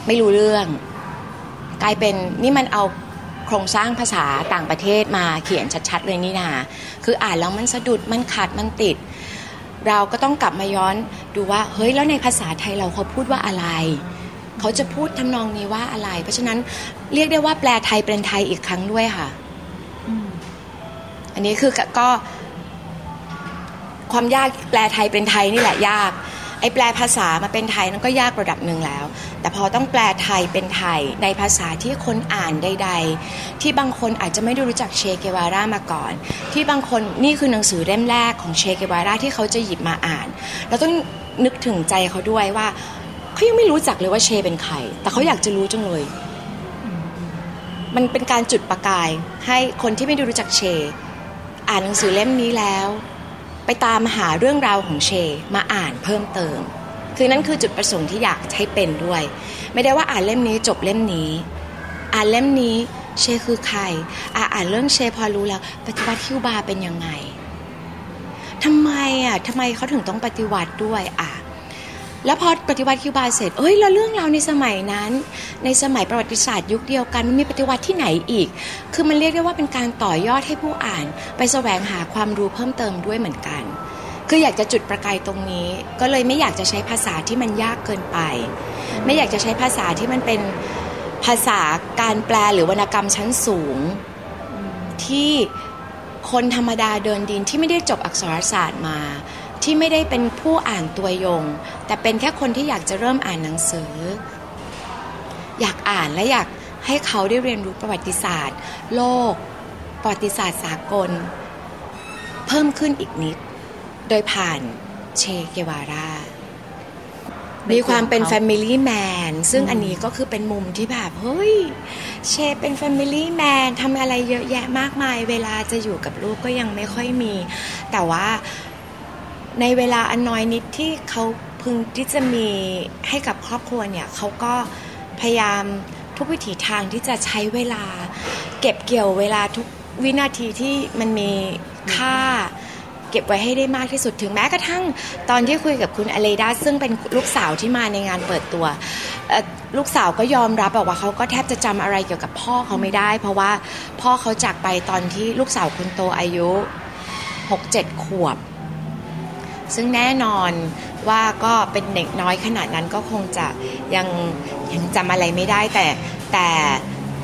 ไม่รู้เรื่อง กลายเป็นนี่มันเอาโครงสร้างภาษาต่างประเทศมาเขียนชัด ๆ เลยนี่นาคืออ่านแล้วมันสะดุดมันขาดมันติด เราก็ต้องกลับมาย้อนดูว่าเฮ้ยแล้วในภาษาไทยเราเขาพูดว่าอะไร เขาจะพูดทำนองนี้ว่าอะไร เพราะฉะนั้นเรียกได้ว่าแปลไทยเป็นไทยอีกครั้งด้วยค่ะอันนี้คือก็ความยากแปลไทยเป็นไทยนี่แหละยาก ไอ้แปลภาษามาเป็นไทยนั่นก็ยากระดับหนึ่งแล้ว แต่พอต้องแปลไทยเป็นไทยในภาษาที่คนอ่านใด ๆ ที่บางคนอาจจะไม่ได้รู้จักเชเกวาร่ามาก่อน ที่บางคนนี่คือหนังสือเล่มแรกของเชเกวาร่าที่เขาจะหยิบมาอ่าน เราต้องนึกถึงใจเขาด้วยว่า เขายังไม่รู้จักเลยว่าเชเป็นใคร แต่เขาอยากจะรู้จังเลย มันเป็นการจุดประกาย ให้คนที่ไม่ได้รู้จักเช อ่านหนังสือเล่มนี้แล้ว ไปตามหาเรื่องราวของเชมาอ่านเพิ่มเติม คือนั่นคือจุดประสงค์ที่อยากให้เป็นด้วย ไม่ได้ว่าอ่านเล่มนี้จบเล่มนี้ อ่านเล่มนี้เชคือใครอ่าอ่านเรื่องเชพอรู้แล้ว ปฏิวัติคิวบาเป็นยังไงทำไมอะทำไมเขาถึงต้องปฏิวัติด้วยอะ แล้วพอปฏิวัติคิวบาเสร็จ เอ้ยแล้วเรื่องราวในสมัยนั้น ในสมัยประวัติศาสตร์ยุคเดียวกันมันมีปฏิวัติที่ไหนอีก คือมันเรียกได้ว่าเป็นการต่อยอดให้ผู้อ่าน ไปแสวงหาความรู้เพิ่มเติมด้วยเหมือนกัน คืออยากจะจุดประกายตรงนี้ ก็เลยไม่อยากจะใช้ภาษาที่มันยากเกินไป ไม่อยากจะใช้ภาษาที่มันเป็นภาษาการแปลหรือวรรณกรรมชั้นสูงที่คนธรรมดาเดินดินที่ไม่ได้จบอักษรศาสตร์มา ที่ไม่ได้เป็นผู้อ่านตัวยง แต่เป็นแค่คนที่อยากจะเริ่มอ่านหนังสือ อยากอ่านและอยากให้เขาได้เรียนรู้ประวัติศาสตร์ โลก ประวัติศาสตร์สากล เพิ่มขึ้นอีกนิด โดยผ่านเชเกวารามีความเป็น Family Man ซึ่งอันนี้ก็คือเป็นมุมที่แบบ เฮ้ย เชเป็น Family Man ทำอะไรเยอะแยะมากมาย เวลาจะอยู่กับลูกก็ยังไม่ค่อยมี แต่ว่า ในเวลาอันน้อยนิดที่เขาพึงที่จะมีให้กับครอบครัวเนี่ยเขาก็พยายามทุกวิถีทางที่จะใช้เวลา เก็บเกี่ยวเวลาทุกวินาทีที่มันมีค่า เก็บไว้ให้ได้มากที่สุดถึงแม้กระทั่งตอนที่คุยกับคุณอเลดาซึ่งเป็นลูกสาวที่มาในงานเปิดตัว ลูกสาวก็ยอมรับบอกว่าเขาก็แทบจะจำอะไรเกี่ยวกับพ่อเขาไม่ได้ เพราะว่าพ่อเขาจากไปตอนที่ลูกสาวคนโตอายุ6-7ขวบ ซึ่งแน่นอนว่าก็เป็นเด็กน้อยขนาดนั้นก็คงจะยังยังจำอะไรไม่ได้แต่แต่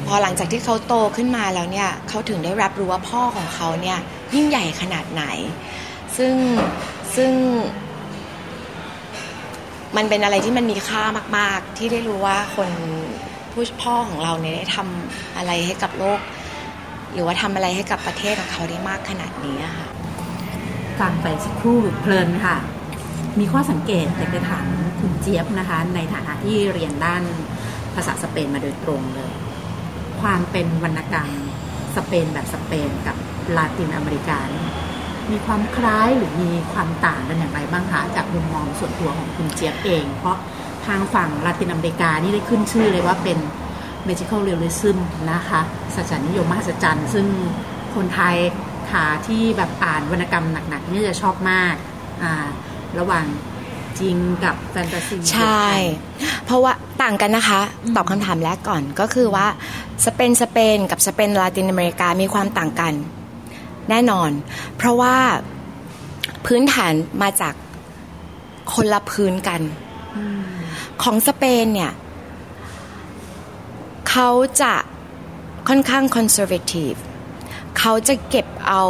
พอหลังจากที่เขาโตขึ้นมาแล้วเนี่ยเขาถึงได้รับรู้ว่าพ่อของเขาเนี่ยยิ่งใหญ่ขนาดไหน ซึ่งซึ่งมันเป็นอะไรที่มันมีค่ามาก ๆ ที่ได้รู้ว่าคนผู้พ่อของเราเนี่ยได้ทำอะไรให้กับโลก หรือว่าทำอะไรให้กับประเทศของเขาได้มากขนาดนี้ค่ะ ฟังไปสักครู่เพลินค่ะ มีข้อสังเกตอยากจะถามคุณเจี๊ยบนะคะ ในฐานะที่เรียนด้านภาษาสเปนมาโดยตรงเลย ความเป็นวรรณกรรมสเปนแบบสเปนกับลาตินอเมริกามีความคล้ายหรือมีความต่างกันอย่างไรบ้างคะจากมุมมองส่วนตัวของคุณเจี๊ยบเอง เพราะทางฝั่งลาตินอเมริกานี่ได้ขึ้นชื่อเลยว่าเป็น magical realism นะคะสัจจานิยมมหัศจรรย์ ซึ่งคนไทย ขาที่แบบอ่านวรรณกรรมหนักๆนี่จะชอบมากอ่าระหว่างจริงกับแฟนตาซีใช่ เพราะว่าต่างกันนะคะ ตอบคำถามแรกก่อนก็คือว่าสเปนสเปนกับสเปนลาตินอเมริกามีความต่างกัน แน่นอน เพราะว่าพื้นฐานมาจากคนละพื้นกันของสเปนเนี่ยเขาจะค่อนข้างคอนเซอร์เวทีฟ เขาจะเก็บเอา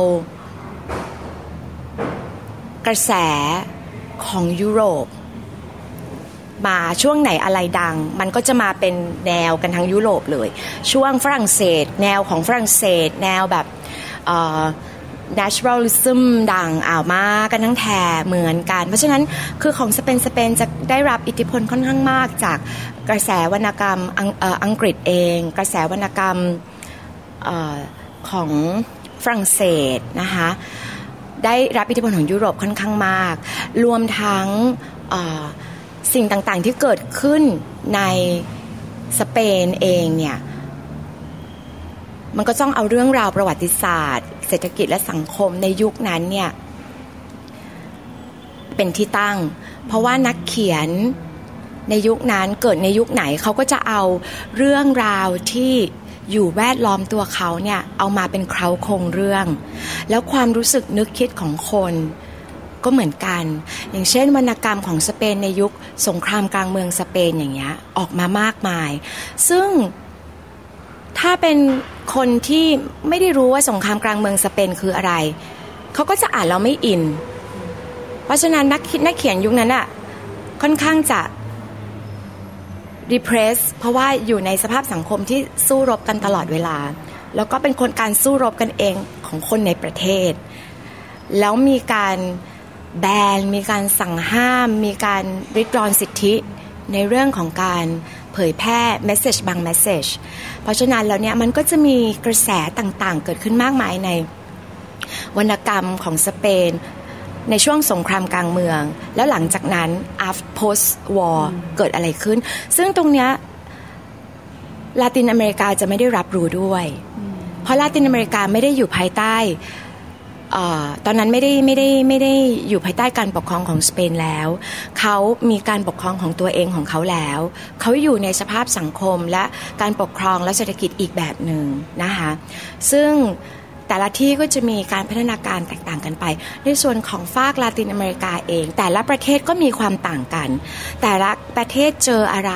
กระแสของยุโรป มาช่วงไหนอะไรดัง มันก็จะมาเป็นแนวกันทั้งยุโรปเลย ช่วงฝรั่งเศส แนวของฝรั่งเศส แนวแบบ naturalism ดังอ่าวมากันทั้งแถเหมือนกัน เพราะฉะนั้นคือของสเปนสเปนจะได้รับอิทธิพลค่อนข้างมากจากกระแสวรรณกรรมอังกฤษเอง กระแสวรรณกรรมอ ของฝรั่งเศสนะคะได้รับอิทธิพลของยุโรปค่อนข้างมาก รวมทั้งสิ่งต่างๆที่เกิดขึ้นในสเปนเองเนี่ยมันก็ต้องเอาเรื่องราวประวัติศาสตร์ เศรษฐกิจและสังคมในยุคนั้นเนี่ยเป็นที่ตั้ง เพราะว่านักเขียนในยุคนั้นเกิดในยุคไหนเขาก็จะเอาเรื่องราวที่ อยู่แวดล้อมตัวเขาเนี่ยเอามาเป็นเคราโครงเรื่อง แล้วความรู้สึกนึกคิดของคนก็เหมือนกัน อย่างเช่นวรรณกรรมของสเปนในยุคสงครามกลางเมืองสเปนอย่างเงี้ยออกมามากมาย ซึ่งถ้าเป็นคนที่ไม่ได้รู้ว่าสงครามกลางเมืองสเปนคืออะไร เขาก็จะอ่านแล้วไม่อิน เพราะฉะนั้นนักคิดนักเขียนยุคนั้นอะค่อนข้างจะ repress เพราะว่าอยู่ในสภาพสังคมที่สู้รบกันตลอดเวลา แล้วก็เป็นคนการสู้รบกันเองของคนในประเทศ แล้วมีการแบน มีการสั่งห้าม มีการริดรอนสิทธิในเรื่องของการเผยแพร่เมสเซจบางเมสเซจเพราะฉะนั้นแล้วเนี่ยมันก็จะมีกระแสต่างๆ เกิดขึ้นมากมายในวรรณกรรมของสเปน ในช่วงสงครามกลางเมือง แล้วหลังจากนั้น after post war เกิดอะไรขึ้น ซึ่งตรงเนี้ยลาตินอเมริกาจะไม่ได้รับรู้ด้วย เพราะลาตินอเมริกาไม่ได้อยู่ภายใต้ตอนนั้นไม่ได้ไม่ได้ไม่ได้อยู่ภายใต้การปกครองของสเปนแล้ว เขามีการปกครองของตัวเองของเขาแล้ว เขาอยู่ในสภาพสังคมและการปกครองและเศรษฐกิจอีกแบบหนึ่งนะคะ ซึ่ง แต่ละที่ก็จะมีการพัฒนาการแตกต่างกันไป ในส่วนของฝากลาตินอเมริกาเอง แต่ละประเทศก็มีความต่างกัน แต่ละประเทศเจออะไร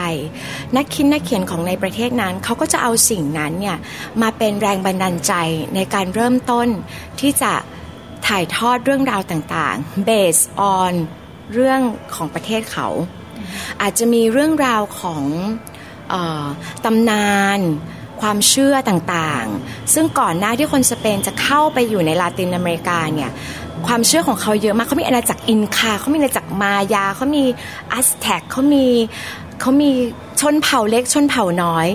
นักคิดนักเขียนของในประเทศนั้นเขาก็จะเอาสิ่งนั้นเนี่ยมาเป็นแรงบันดาลใจในการเริ่มต้นที่จะถ่ายทอดเรื่องราวต่างๆ based on เรื่องของประเทศเขา อาจจะมีเรื่องราวของอตำนาน ความเชื่อต่างๆ ซึ่งก่อนหน้าที่คนสเปนจะเข้าไปอยู่ในลาตินอเมริกาเนี่ยความเชื่อของเขาเยอะมากเขามีอาณาจักรอินคาเขามีอาณาจักรมายาเขามีอัสแท็กเขามีเขามีชนเผ่าเล็กชนเผ่าน้อย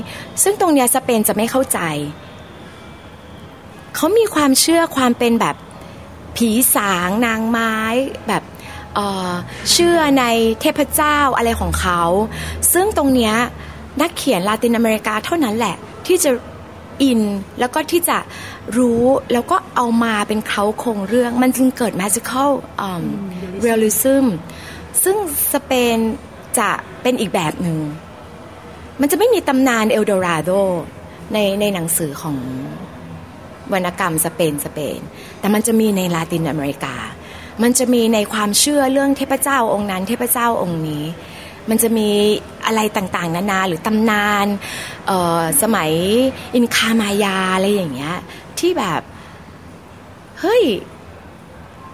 ซึ่งตรงเนี้ยสเปนจะไม่เข้าใจ เขามีความเชื่อความเป็นแบบผีสางนางไม้แบบเเชื่อในเทพเจ้าอะไรของเขา ซึ่งตรงเนี้ยนักเขียนลาตินอเมริกาเท่านั้นแหละ ที่จะอินแล้วก็ที่จะรู้แล้วก็เอามาเป็นเขาโครงเรื่องมันจึงเกิด magical um, realism ซึ่งสเปนจะเป็นอีกแบบหนึ่ง มันจะไม่มีตำนานเอลโดราโดในในหนังสือของวรรณกรรมสเปนสเปน แต่มันจะมีในลาตินอเมริกา มันจะมีในความเชื่อเรื่องเทพเจ้าองค์นั้น เทพเจ้าองค์นี้ มันจะมีอะไรต่างๆ นานาหรือตำนานสมัยอินคามายาอะไรอย่างเงี้ยที่แบบ เฮ้ย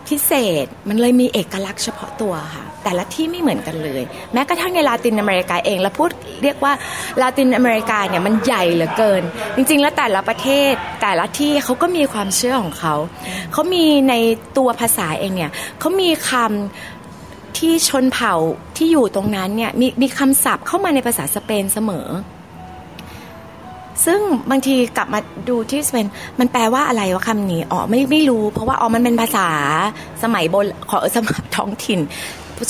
พิเศษมันเลยมีเอกลักษณ์เฉพาะตัวค่ะ แต่ละที่ไม่เหมือนกันเลย แม้กระทั่งในลาตินอเมริกาเองเราพูดเรียกว่าลาตินอเมริกาเนี่ยมันใหญ่เหลือเกิน จริง ๆ แล้วแต่ละประเทศแต่ละที่เขาก็มีความเชื่อของเขาเขามีในตัวภาษาเองเนี่ยเขามีคำ ที่ชนเผ่าที่อยู่ตรงนั้นเนี่ยมีมีคำศัพท์เข้ามาในภาษาสเปนเสมอ ซึ่งบางทีกลับมาดูที่สเปนมันแปลว่าอะไรวะคำนี้อ๋อไม่ไม่รู้ เพราะว่าอ๋อมันเป็นภาษาสมัยบนขอสมัยท้องถิ่น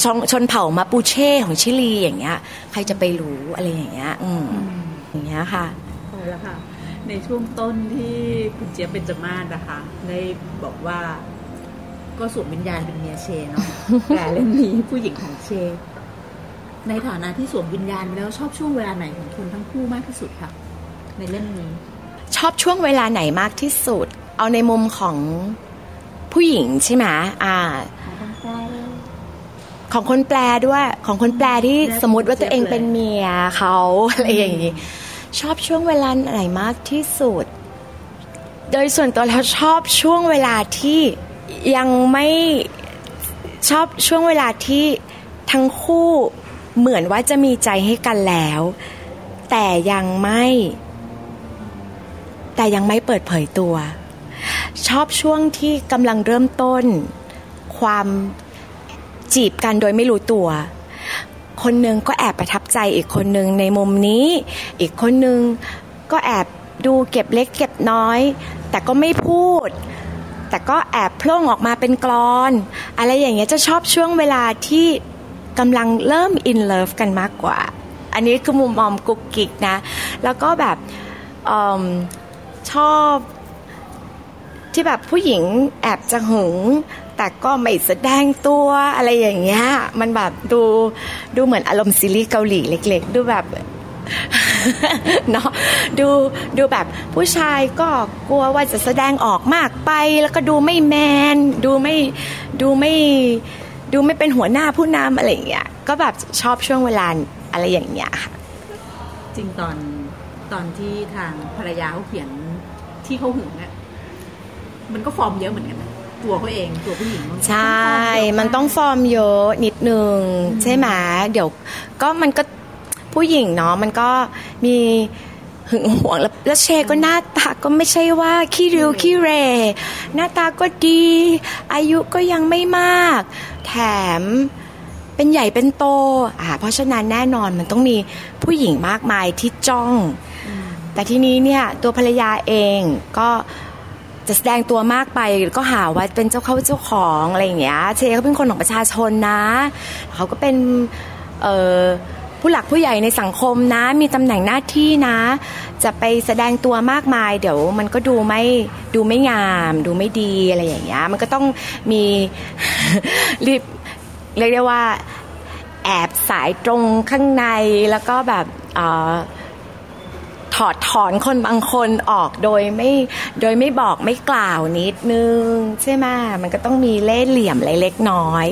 ชนชนเผ่ามาปูเช่ของชิลีอย่างเงี้ย ใครจะไปรู้อะไรอย่างเงี้ย อืมอย่างเงี้ยค่ะพอแล้วค่ะ ในช่วงต้นที่คุณเจี๊ยบเป็นจมาศนะคะ ได้บอกว่า ก็สวมวิญญาณเป็นเมียเชเนาะแต่เล่มนี้ผู้หญิงของเช ในฐานะที่สวมวิญญาณแล้วชอบช่วงเวลาไหนของคุณทั้งคู่มากที่สุดค่ะในเล่มนี้ ชอบช่วงเวลาไหนมากที่สุด เอาในมุมของผู้หญิงใช่ไหมอ่า ของคนแปลด้วย ของคนแปลที่สมมติว่าตัวเองเป็นเมียเขาอะไรอย่างนี้ชอบช่วงเวลาไหนมากที่สุด โดยส่วนตัวแล้วชอบช่วงเวลาที่ ยังไม่ชอบช่วงเวลาที่ทั้งคู่เหมือนว่าจะมีใจให้กันแล้ว แต่ยังไม่ แต่ยังไม่เปิดเผยตัว ชอบช่วงที่กำลังเริ่มต้น ความจีบกันโดยไม่รู้ตัว คนหนึ่งก็แอบประทับใจอีกคนหนึ่งในมุมนี้ อีกคนหนึ่งก็แอบดูเก็บเล็กเก็บน้อย แต่ก็ไม่พูด แต่ก็แอบพล่งออกมาเป็นกรอน อะไรอย่างเงี้ยจะชอบช่วงเวลาที่กำลังเริ่มอินเลิฟกันมากกว่า อันนี้คือมุมมองกุกกิกนะ แล้วก็แบบอมชอบที่แบบผู้หญิงแอบจะหึงแต่ก็ไม่แสดงตัวอะไรอย่างเงี้ย มันแบบดูดูเหมือนอารมณ์ซีรีส์เกาหลีเล็ก ๆ ดูแบบ เนาะดูดูแบบผู้ชายก็กลัวว่าจะแสดงออกมากไป แล้วก็ดูไม่แมน ดูไม่ดูไม่ดูไม่เป็นหัวหน้าผู้นำอะไรอย่างเงี้ยก็แบบชอบช่วงเวลาอะไรอย่างเงี้ยค่ะจริงตอนตอนที่ทางภรรยาเขาเขียนที่เขาหึงอะมันก็ฟอร์มเยอะเหมือนกันนะตัวเขาเองตัวผู้หญิงใช่ มันต้องฟอร์มเยอะนิดนึงใช่ไหมเดี๋ยวก็มันก็ ผู้หญิงเนาะมันก็มีหึงหวงแล้วแล้วเชก็หน้าตาก็ไม่ใช่ว่าขี้ริ้วขี้เร หน้าตาก็ดี อายุก็ยังไม่มาก แถมเป็นใหญ่เป็นโตอ่าเพราะฉะนั้นแน่นอนมันต้องมีผู้หญิงมากมายที่จ้อง แต่ทีนี้เนี่ยตัวภรรยาเองก็จะแสดงตัวมากไปก็หาว่าเป็นเจ้าเข้าเจ้าของอะไรอย่างเงี้ยเชเขาเป็นคนของประชาชนนะ เขาก็เป็นเอ่อ ผู้หลักผู้ใหญ่ในสังคมนะ มีตำแหน่งหน้าที่นะ จะไปแสดงตัวมากมาย เดี๋ยวมันก็ดูไม่ดูไม่งาม ดูไม่ดีอะไรอย่างเงี้ยมันก็ต้องมีรีบเรียกได้ว่า แอบสายตรงข้างในแล้วก็แบบออถอดถอนคนบางคนออกโดยไม่โดยไม่บอกไม่กล่าวนิดนึง ใช่ไหมมันก็ต้องมีเล่ห์เหลี่ยมเล็กน้อย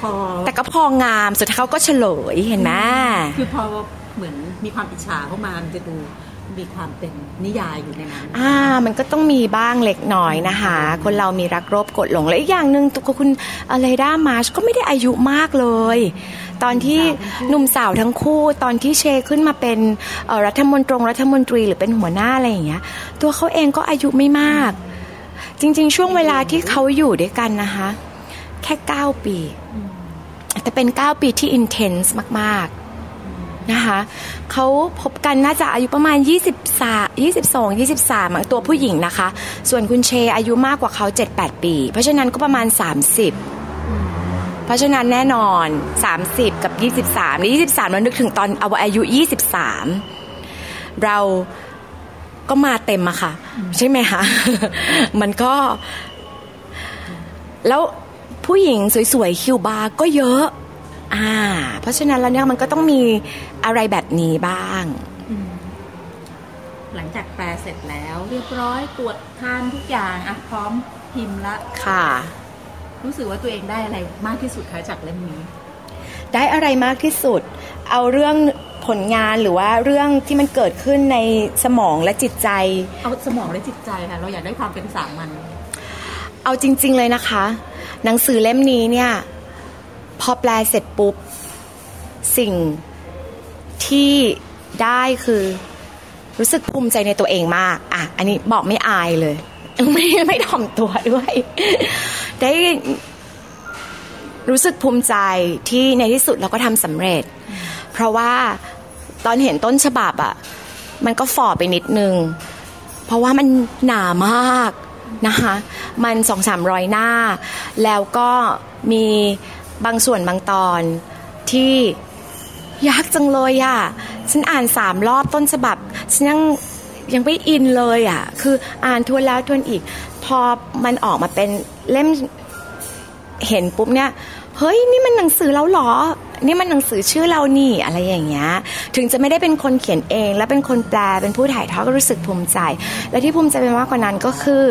พอแต่ก็พองามสุดท้ายเขาก็เฉลยเห็นไหมคือพอเหมือนมีความอิจฉาเข้ามามันจะดูมีความเป็นนิยายอยู่ในนั้นอ่า มันก็ต้องมีบ้างเล็กน้อยนะคะ คนเรามีรักรบกดหลงและอีกอย่างหนึ่งตัวคุณอะไรด้ามาร์ชก็ไม่ได้อายุมากเลย ตอนที่หนุ่มสาวทั้งคู่ตอนที่เชขึ้นมาเป็นเอ่อรัฐมนตรีรัฐมนตรีหรือเป็นหัวหน้าอะไรอย่างเงี้ย ตัวเขาเองก็อายุไม่มาก จริง ๆ ช่วงเวลาที่เขาอยู่ด้วยกันนะคะ แค่ 9 ปี แต่เป็น 9 ปีที่ intense มาก ๆ นะคะเขาพบกันน่าจะอายุประมาณ 23 22 23อะตัวผู้หญิงนะคะ ส่วนคุณเชอายุมากกว่าเขา 7-8 ปี เพราะฉะนั้นก็ประมาณ 30 เพราะฉะนั้นแน่นอน 30 กับ 23ใน23เรานึกถึงตอนเอาอายุ 23 เราก็มาเต็มอะค่ะ ใช่ไหมคะ มันก็ แล้ว ผู้หญิงสวยๆคิวบาร์ก็เยอะอ่า เพราะฉะนั้นแล้วเนี่ยมันก็ต้องมีอะไรแบบนี้บ้าง หลังจากแปลเสร็จแล้ว เรียบร้อยตรวจทานทุกอย่างอะพร้อมพิมพ์ละค่ะ รู้สึกว่าตัวเองได้อะไรมากที่สุดคะจากเล่มนี้ ได้อะไรมากที่สุด เอาเรื่องผลงานหรือว่าเรื่องที่มันเกิดขึ้นในสมองและจิตใจ เอาสมองและจิตใจค่ะ เราอยากได้ความเป็นสามัญเอาจริง ๆ เลยนะคะ หนังสือเล่มนี้เนี่ยพอแปลเสร็จปุ๊บ สิ่งที่ได้คือรู้สึกภูมิใจในตัวเองมาก อะ อันนี้บอกไม่อายเลย ไม่ไม่ถ่อมตัวด้วย ได้รู้สึกภูมิใจที่ในที่สุดเราก็ทำสำเร็จ เพราะว่าตอนเห็นต้นฉบับอะมันก็ฝ่อไปนิดนึง เพราะว่ามันหนามาก นะคะ มันสองสามร้อยหน้า แล้วก็มีบางส่วนบางตอนที่ยากจังเลยอะ่ะ ฉันอ่านสามรอบต้นฉบับ ฉันยังยังไม่อินเลยอะ่ะ คืออ่านทวนแล้วทวนอีก พอมันออกมาเป็นเล่มเห็นปุ๊บเนี่ย เฮ้ยนี่มันหนังสือเราหรอ นี่มันหนังสือชื่อเรานี่อะไรอย่างเงี้ย ถึงจะไม่ได้เป็นคนเขียนเอง และเป็นคนแปลเป็นผู้ถ่ายทอดก็รู้สึกภูมิใจ และที่ภูมิใจไปมากกว่านั้นก็คือ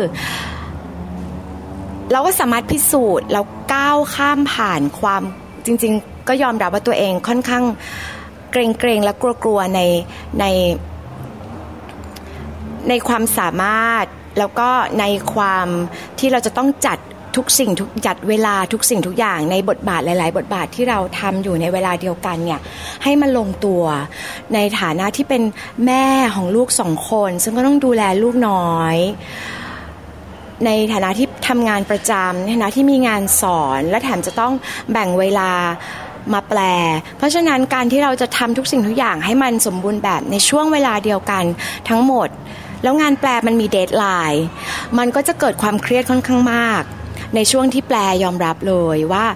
เราก็สามารถพิสูจน์เราก้าวข้ามผ่านความจริง ๆ ก็ยอมรับว่าตัวเองค่อนข้างเกรงๆและกลัวๆในในในความสามารถแล้วก็ในความที่เราจะต้องจัด ทุกสิ่งทุกจัดเวลาทุกสิ่งทุกอย่างในบทบาทหลาย ๆ บทบาทที่เราทำอยู่ในเวลาเดียวกันเนี่ยให้มันลงตัวในฐานะที่เป็นแม่ของลูกสองคน ซึ่งก็ต้องดูแลลูกน้อย ในฐานะที่ทำงานประจำในฐานะที่มีงานสอนและแถมจะต้องแบ่งเวลามาแปล เพราะฉะนั้นการที่เราจะทำทุกสิ่งทุกอย่างให้มันสมบูรณ์แบบในช่วงเวลาเดียวกันทั้งหมด แล้วงานแปลมันมี deadline มันก็จะเกิดความเครียดค่อนข้างมาก ในช่วงที่แปลยอมรับเลยว่า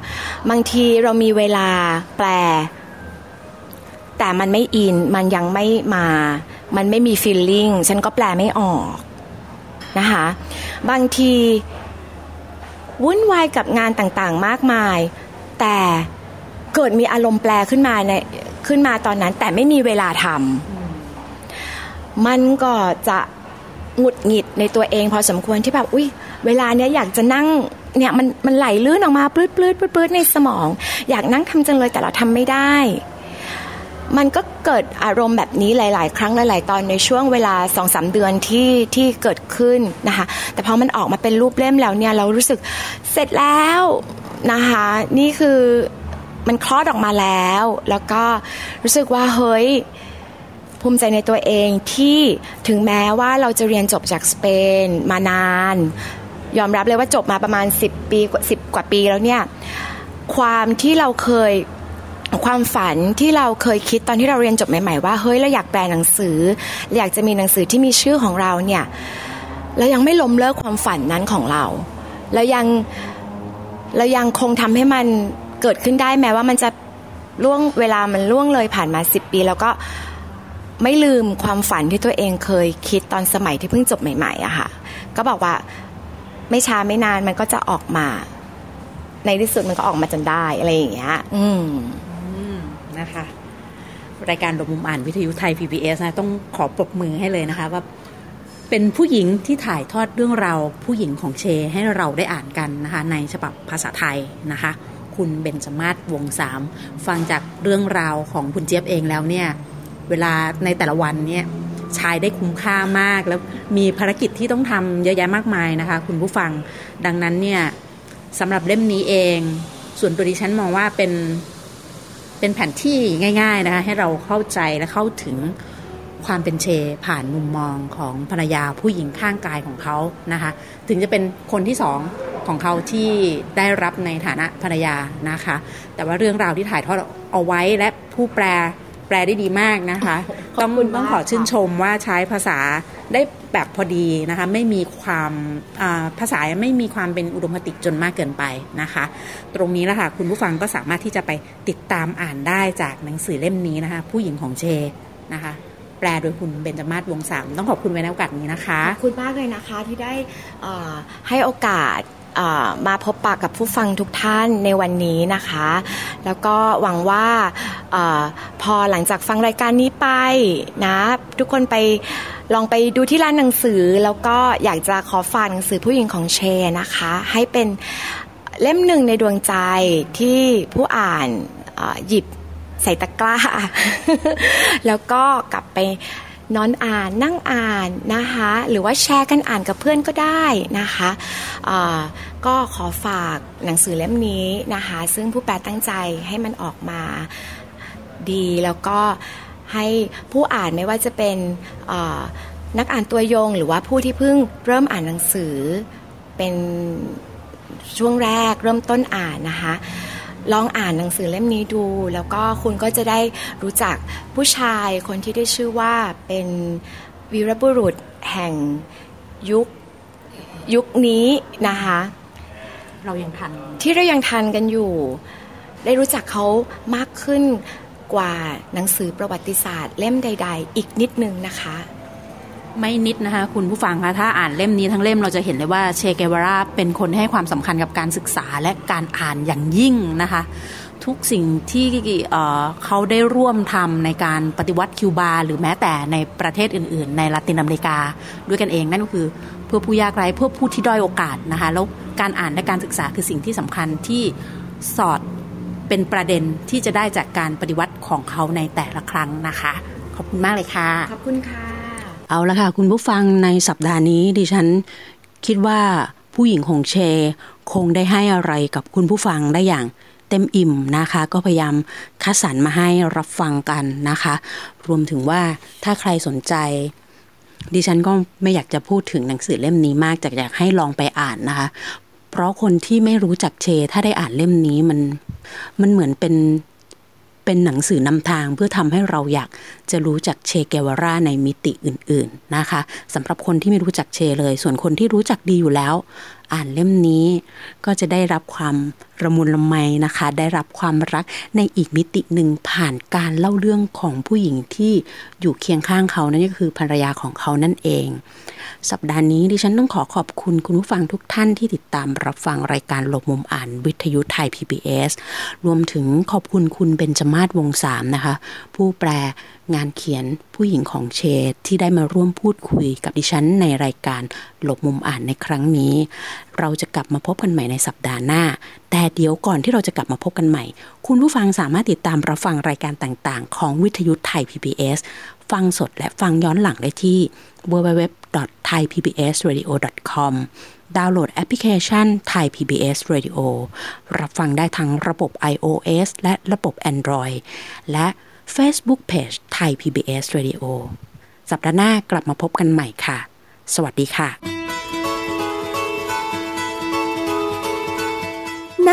บางทีเรามีเวลาแปล แต่มันไม่อินมันยังไม่มา มันไม่มี feeling ฉันก็แปลไม่ออกนะคะบางที วุ่นวายกับงานต่างๆมากมาย แต่เกิดมีอารมณ์แปลขึ้นมาในขึ้นมาตอนนั้น แต่ไม่มีเวลาทำมันก็จะหงุดหงิดในตัวเองพอสมควรที่แบบอุ้ย เวลาเนี้ยอยากจะนั่งเนี่ยมันมันไหลลื่นออกมาปลื้ดปลื้ดปลื้ดในสมอง อยากนั่งทำจังเลยแต่เราทำไม่ได้ มันก็เกิดอารมณ์แบบนี้หลาย ๆ ครั้งหลาย ๆ ตอนในช่วงเวลาสองสาเดือนที่ที่เกิดขึ้นนะคะ แต่พอมันออกมาเป็นรูปเล่มแล้วเนี่ยเรารู้สึกเสร็จแล้วนะคะ นี่คือมันคลอดออกมาแล้ว แล้วก็รู้สึกว่าเฮ้ยภูมิใจในตัวเองที่ถึงแม้ว่าเราจะเรียนจบจากสเปนมานาน ยอมรับเลยว่าจบมาประมาณ 10 ปี10กว่าปีแล้วเนี่ยความที่เราเคยความฝันที่เราเคยคิดตอนที่เราเรียนจบใหม่ๆ ว่าเฮ้ยเราอยากแปลหนังสือ อยากจะมีหนังสือที่มีชื่อของเราเนี่ยเรายังไม่ล้มเลิกความฝันนั้นของเราเรายังเรายังคงทำให้มันเกิดขึ้นได้แม้ว่ามันจะล่วงเวลามันล่วงเลยผ่านมาสิบปี แล้วก็ไม่ลืมความฝันที่ตัวเองเคยคิดตอนสมัยที่เพิ่งจบใหม่ๆอะค่ะ ก็บอกว่า ไม่ช้าไม่นานมันก็จะออกมา ในที่สุดมันก็ออกมาจนได้อะไรอย่างเงี้ย อืมนะคะ รายการดมมุมอ่านวิทยุไทย PBS นะต้องขอปรบมือให้เลยนะคะว่าเป็นผู้หญิงที่ถ่ายทอดเรื่องราวผู้หญิงของเช ให้เราได้อ่านกันนะคะ ในฉบับภาษาไทยนะคะ คุณเบนจมาศวงสามฟังจากเรื่องราวของคุณเจี๊ยบเองแล้วเนี่ย เวลาในแต่ละวันเนี่ย ชายได้คุ้มค่ามาก แล้วมีภารกิจที่ต้องทำเยอะแยะมากมายนะคะ คุณผู้ฟังดังนั้นเนี่ยสำหรับเล่มนี้เอง ส่วนตัวดิฉันมองว่าเป็นเป็นแผนที่ง่าย ๆนะคะ ให้เราเข้าใจและเข้าถึงความเป็นเชผ่านมุมมองของภรรยาผู้หญิงข้างกายของเขานะคะ ถึงจะเป็นคนที่สองของเขาที่ได้รับในฐานะภรรยานะคะ แต่ว่าเรื่องราวที่ถ่ายทอดเอาไว้และผู้แปล แปลได้ดีมากนะคะ ต้องต้องขอชื่นชมว่าใช้ภาษาได้แบบพอดีนะคะ ไม่มีความภาษาไม่มีความเป็นอุดมคติจนมากเกินไปนะคะ ตรงนี้แหละค่ะคุณผู้ฟังก็สามารถที่จะไปติดตามอ่านได้จากหนังสือเล่มนี้นะคะ ผู้หญิงของเชนะคะ แปลโดยคุณเบนจมาศวงสามต้องขอบคุณไว้ในโอกาสนี้นะคะขอบคุณมากเลยนะคะที่ได้ให้โอกาสมาพบปากกับผู้ฟังทุกท่านในวันนี้นะคะ แล้วก็หวังว่าอ พอหลังจากฟังรายการนี้ไปนะ ทุกคนไปลองไปดูที่ร้านหนังสือ แล้วก็อยากจะขอฝากหนังสือผู้หญิงของเชนะคะ ให้เป็นเล่มหนึ่งในดวงใจที่ผู้อ่านหยิบใส่ตะกร้า แล้วก็กลับไปนอนอ่านนั่งอ่านนะคะ หรือว่าแชร์กันอ่านกับเพื่อนก็ได้นะคะก็ขอฝากหนังสือเล่มนี้นะคะ ซึ่งผู้แปลตั้งใจให้มันออกมา ดี แล้วก็ให้ผู้อ่านไม่ว่าจะเป็นนักอ่านตัวยง หรือว่าผู้ที่เพิ่งเริ่มอ่านหนังสือเป็นช่วงแรกเริ่มต้นอ่านนะคะ ลองอ่านหนังสือเล่มนี้ดู แล้วก็คุณก็จะได้รู้จักผู้ชายคนที่ได้ชื่อว่าเป็นวีรบุรุษแห่งยุคยุคนี้นะคะ เรายังทัน ที่เรายังทันกันอยู่ ได้รู้จักเขามากขึ้น กว่าหนังสือประวัติศาสตร์ เล่มใด ๆ อีกนิดนึงนะคะ ไม่นิดนะคะ คุณผู้ฟังคะถ้าอ่านเล่มนี้ทั้งเล่มเราจะเห็นเลยว่าเชเกวาราเป็นคนให้ความสำคัญกับการศึกษาและการอ่านอย่างยิ่งนะคะทุกสิ่งที่เขาได้ร่วมทำในการปฏิวัติคิวบา หรือแม้แต่ในประเทศอื่น ๆ ในลาตินอเมริกา ด้วยกันเองนั่นก็คือเพื่อผู้ยากไร้เพื่อผู้ที่ด้อยโอกาสนะคะแล้วการอ่านและการศึกษาคือสิ่งที่สำคัญที่สอด เป็นประเด็นที่จะได้จากการปฏิวัติของเขาในแต่ละครั้งนะคะ ขอบคุณมากเลยค่ะ ขอบคุณค่ะ เอาละค่ะ คุณผู้ฟังในสัปดาห์นี้ดิฉันคิดว่าผู้หญิงของเช คงได้ให้อะไรกับคุณผู้ฟังได้อย่างเต็มอิ่มนะคะ ก็พยายามคัดสรรมาให้รับฟังกันนะคะ รวมถึงว่าถ้าใครสนใจ ดิฉันก็ไม่อยากจะพูดถึงหนังสือเล่มนี้มากแต่อยากให้ลองไปอ่านนะคะ เพราะคนที่ไม่รู้จักเช ถ้าได้อ่านเล่มนี้มันมันเหมือนเป็นเป็นหนังสือนำทางเพื่อทำให้เราอยากจะรู้จักเชเกวาราในมิติอื่น ๆนะคะสำหรับคนที่ไม่รู้จักเชเลย ส่วนคนที่รู้จักดีอยู่แล้ว อ่านเล่มนี้ก็จะได้รับความระมุนละไมนะคะ ได้รับความรักในอีกมิติหนึ่งผ่านการเล่าเรื่องของผู้หญิงที่อยู่เคียงข้างเขานั่นก็คือภรรยาของเขานั่นเอง สัปดาห์นี้ดิฉันต้องขอขอบคุณคุณผู้ฟังทุกท่านที่ติดตามรับฟังรายการหลบมุมอ่านวิทยุไทย PBS รวมถึงขอบคุณคุณเบนจมาศวงสามนะคะ ผู้แปลงานเขียนผู้หญิงของเชดที่ได้มาร่วมพูดคุยกับดิฉันในรายการหลบมุมอ่านในครั้งนี้ เราจะกลับมาพบกันใหม่ในสัปดาห์หน้า แต่เดี๋ยวก่อนที่เราจะกลับมาพบกันใหม่ คุณผู้ฟังสามารถติดตามรับฟังรายการต่างๆ ของวิทยุไทย PBS ฟังสดและฟังย้อนหลังได้ที่ www.thaipbsradio.com ดาวน์โหลดแอปพลิเคชัน Thai PBS Radio รับฟังได้ทั้งระบบ iOS และระบบ Android และ Facebook Page Thai PBS Radio สัปดาห์หน้ากลับมาพบกันใหม่ค่ะ สวัสดีค่ะ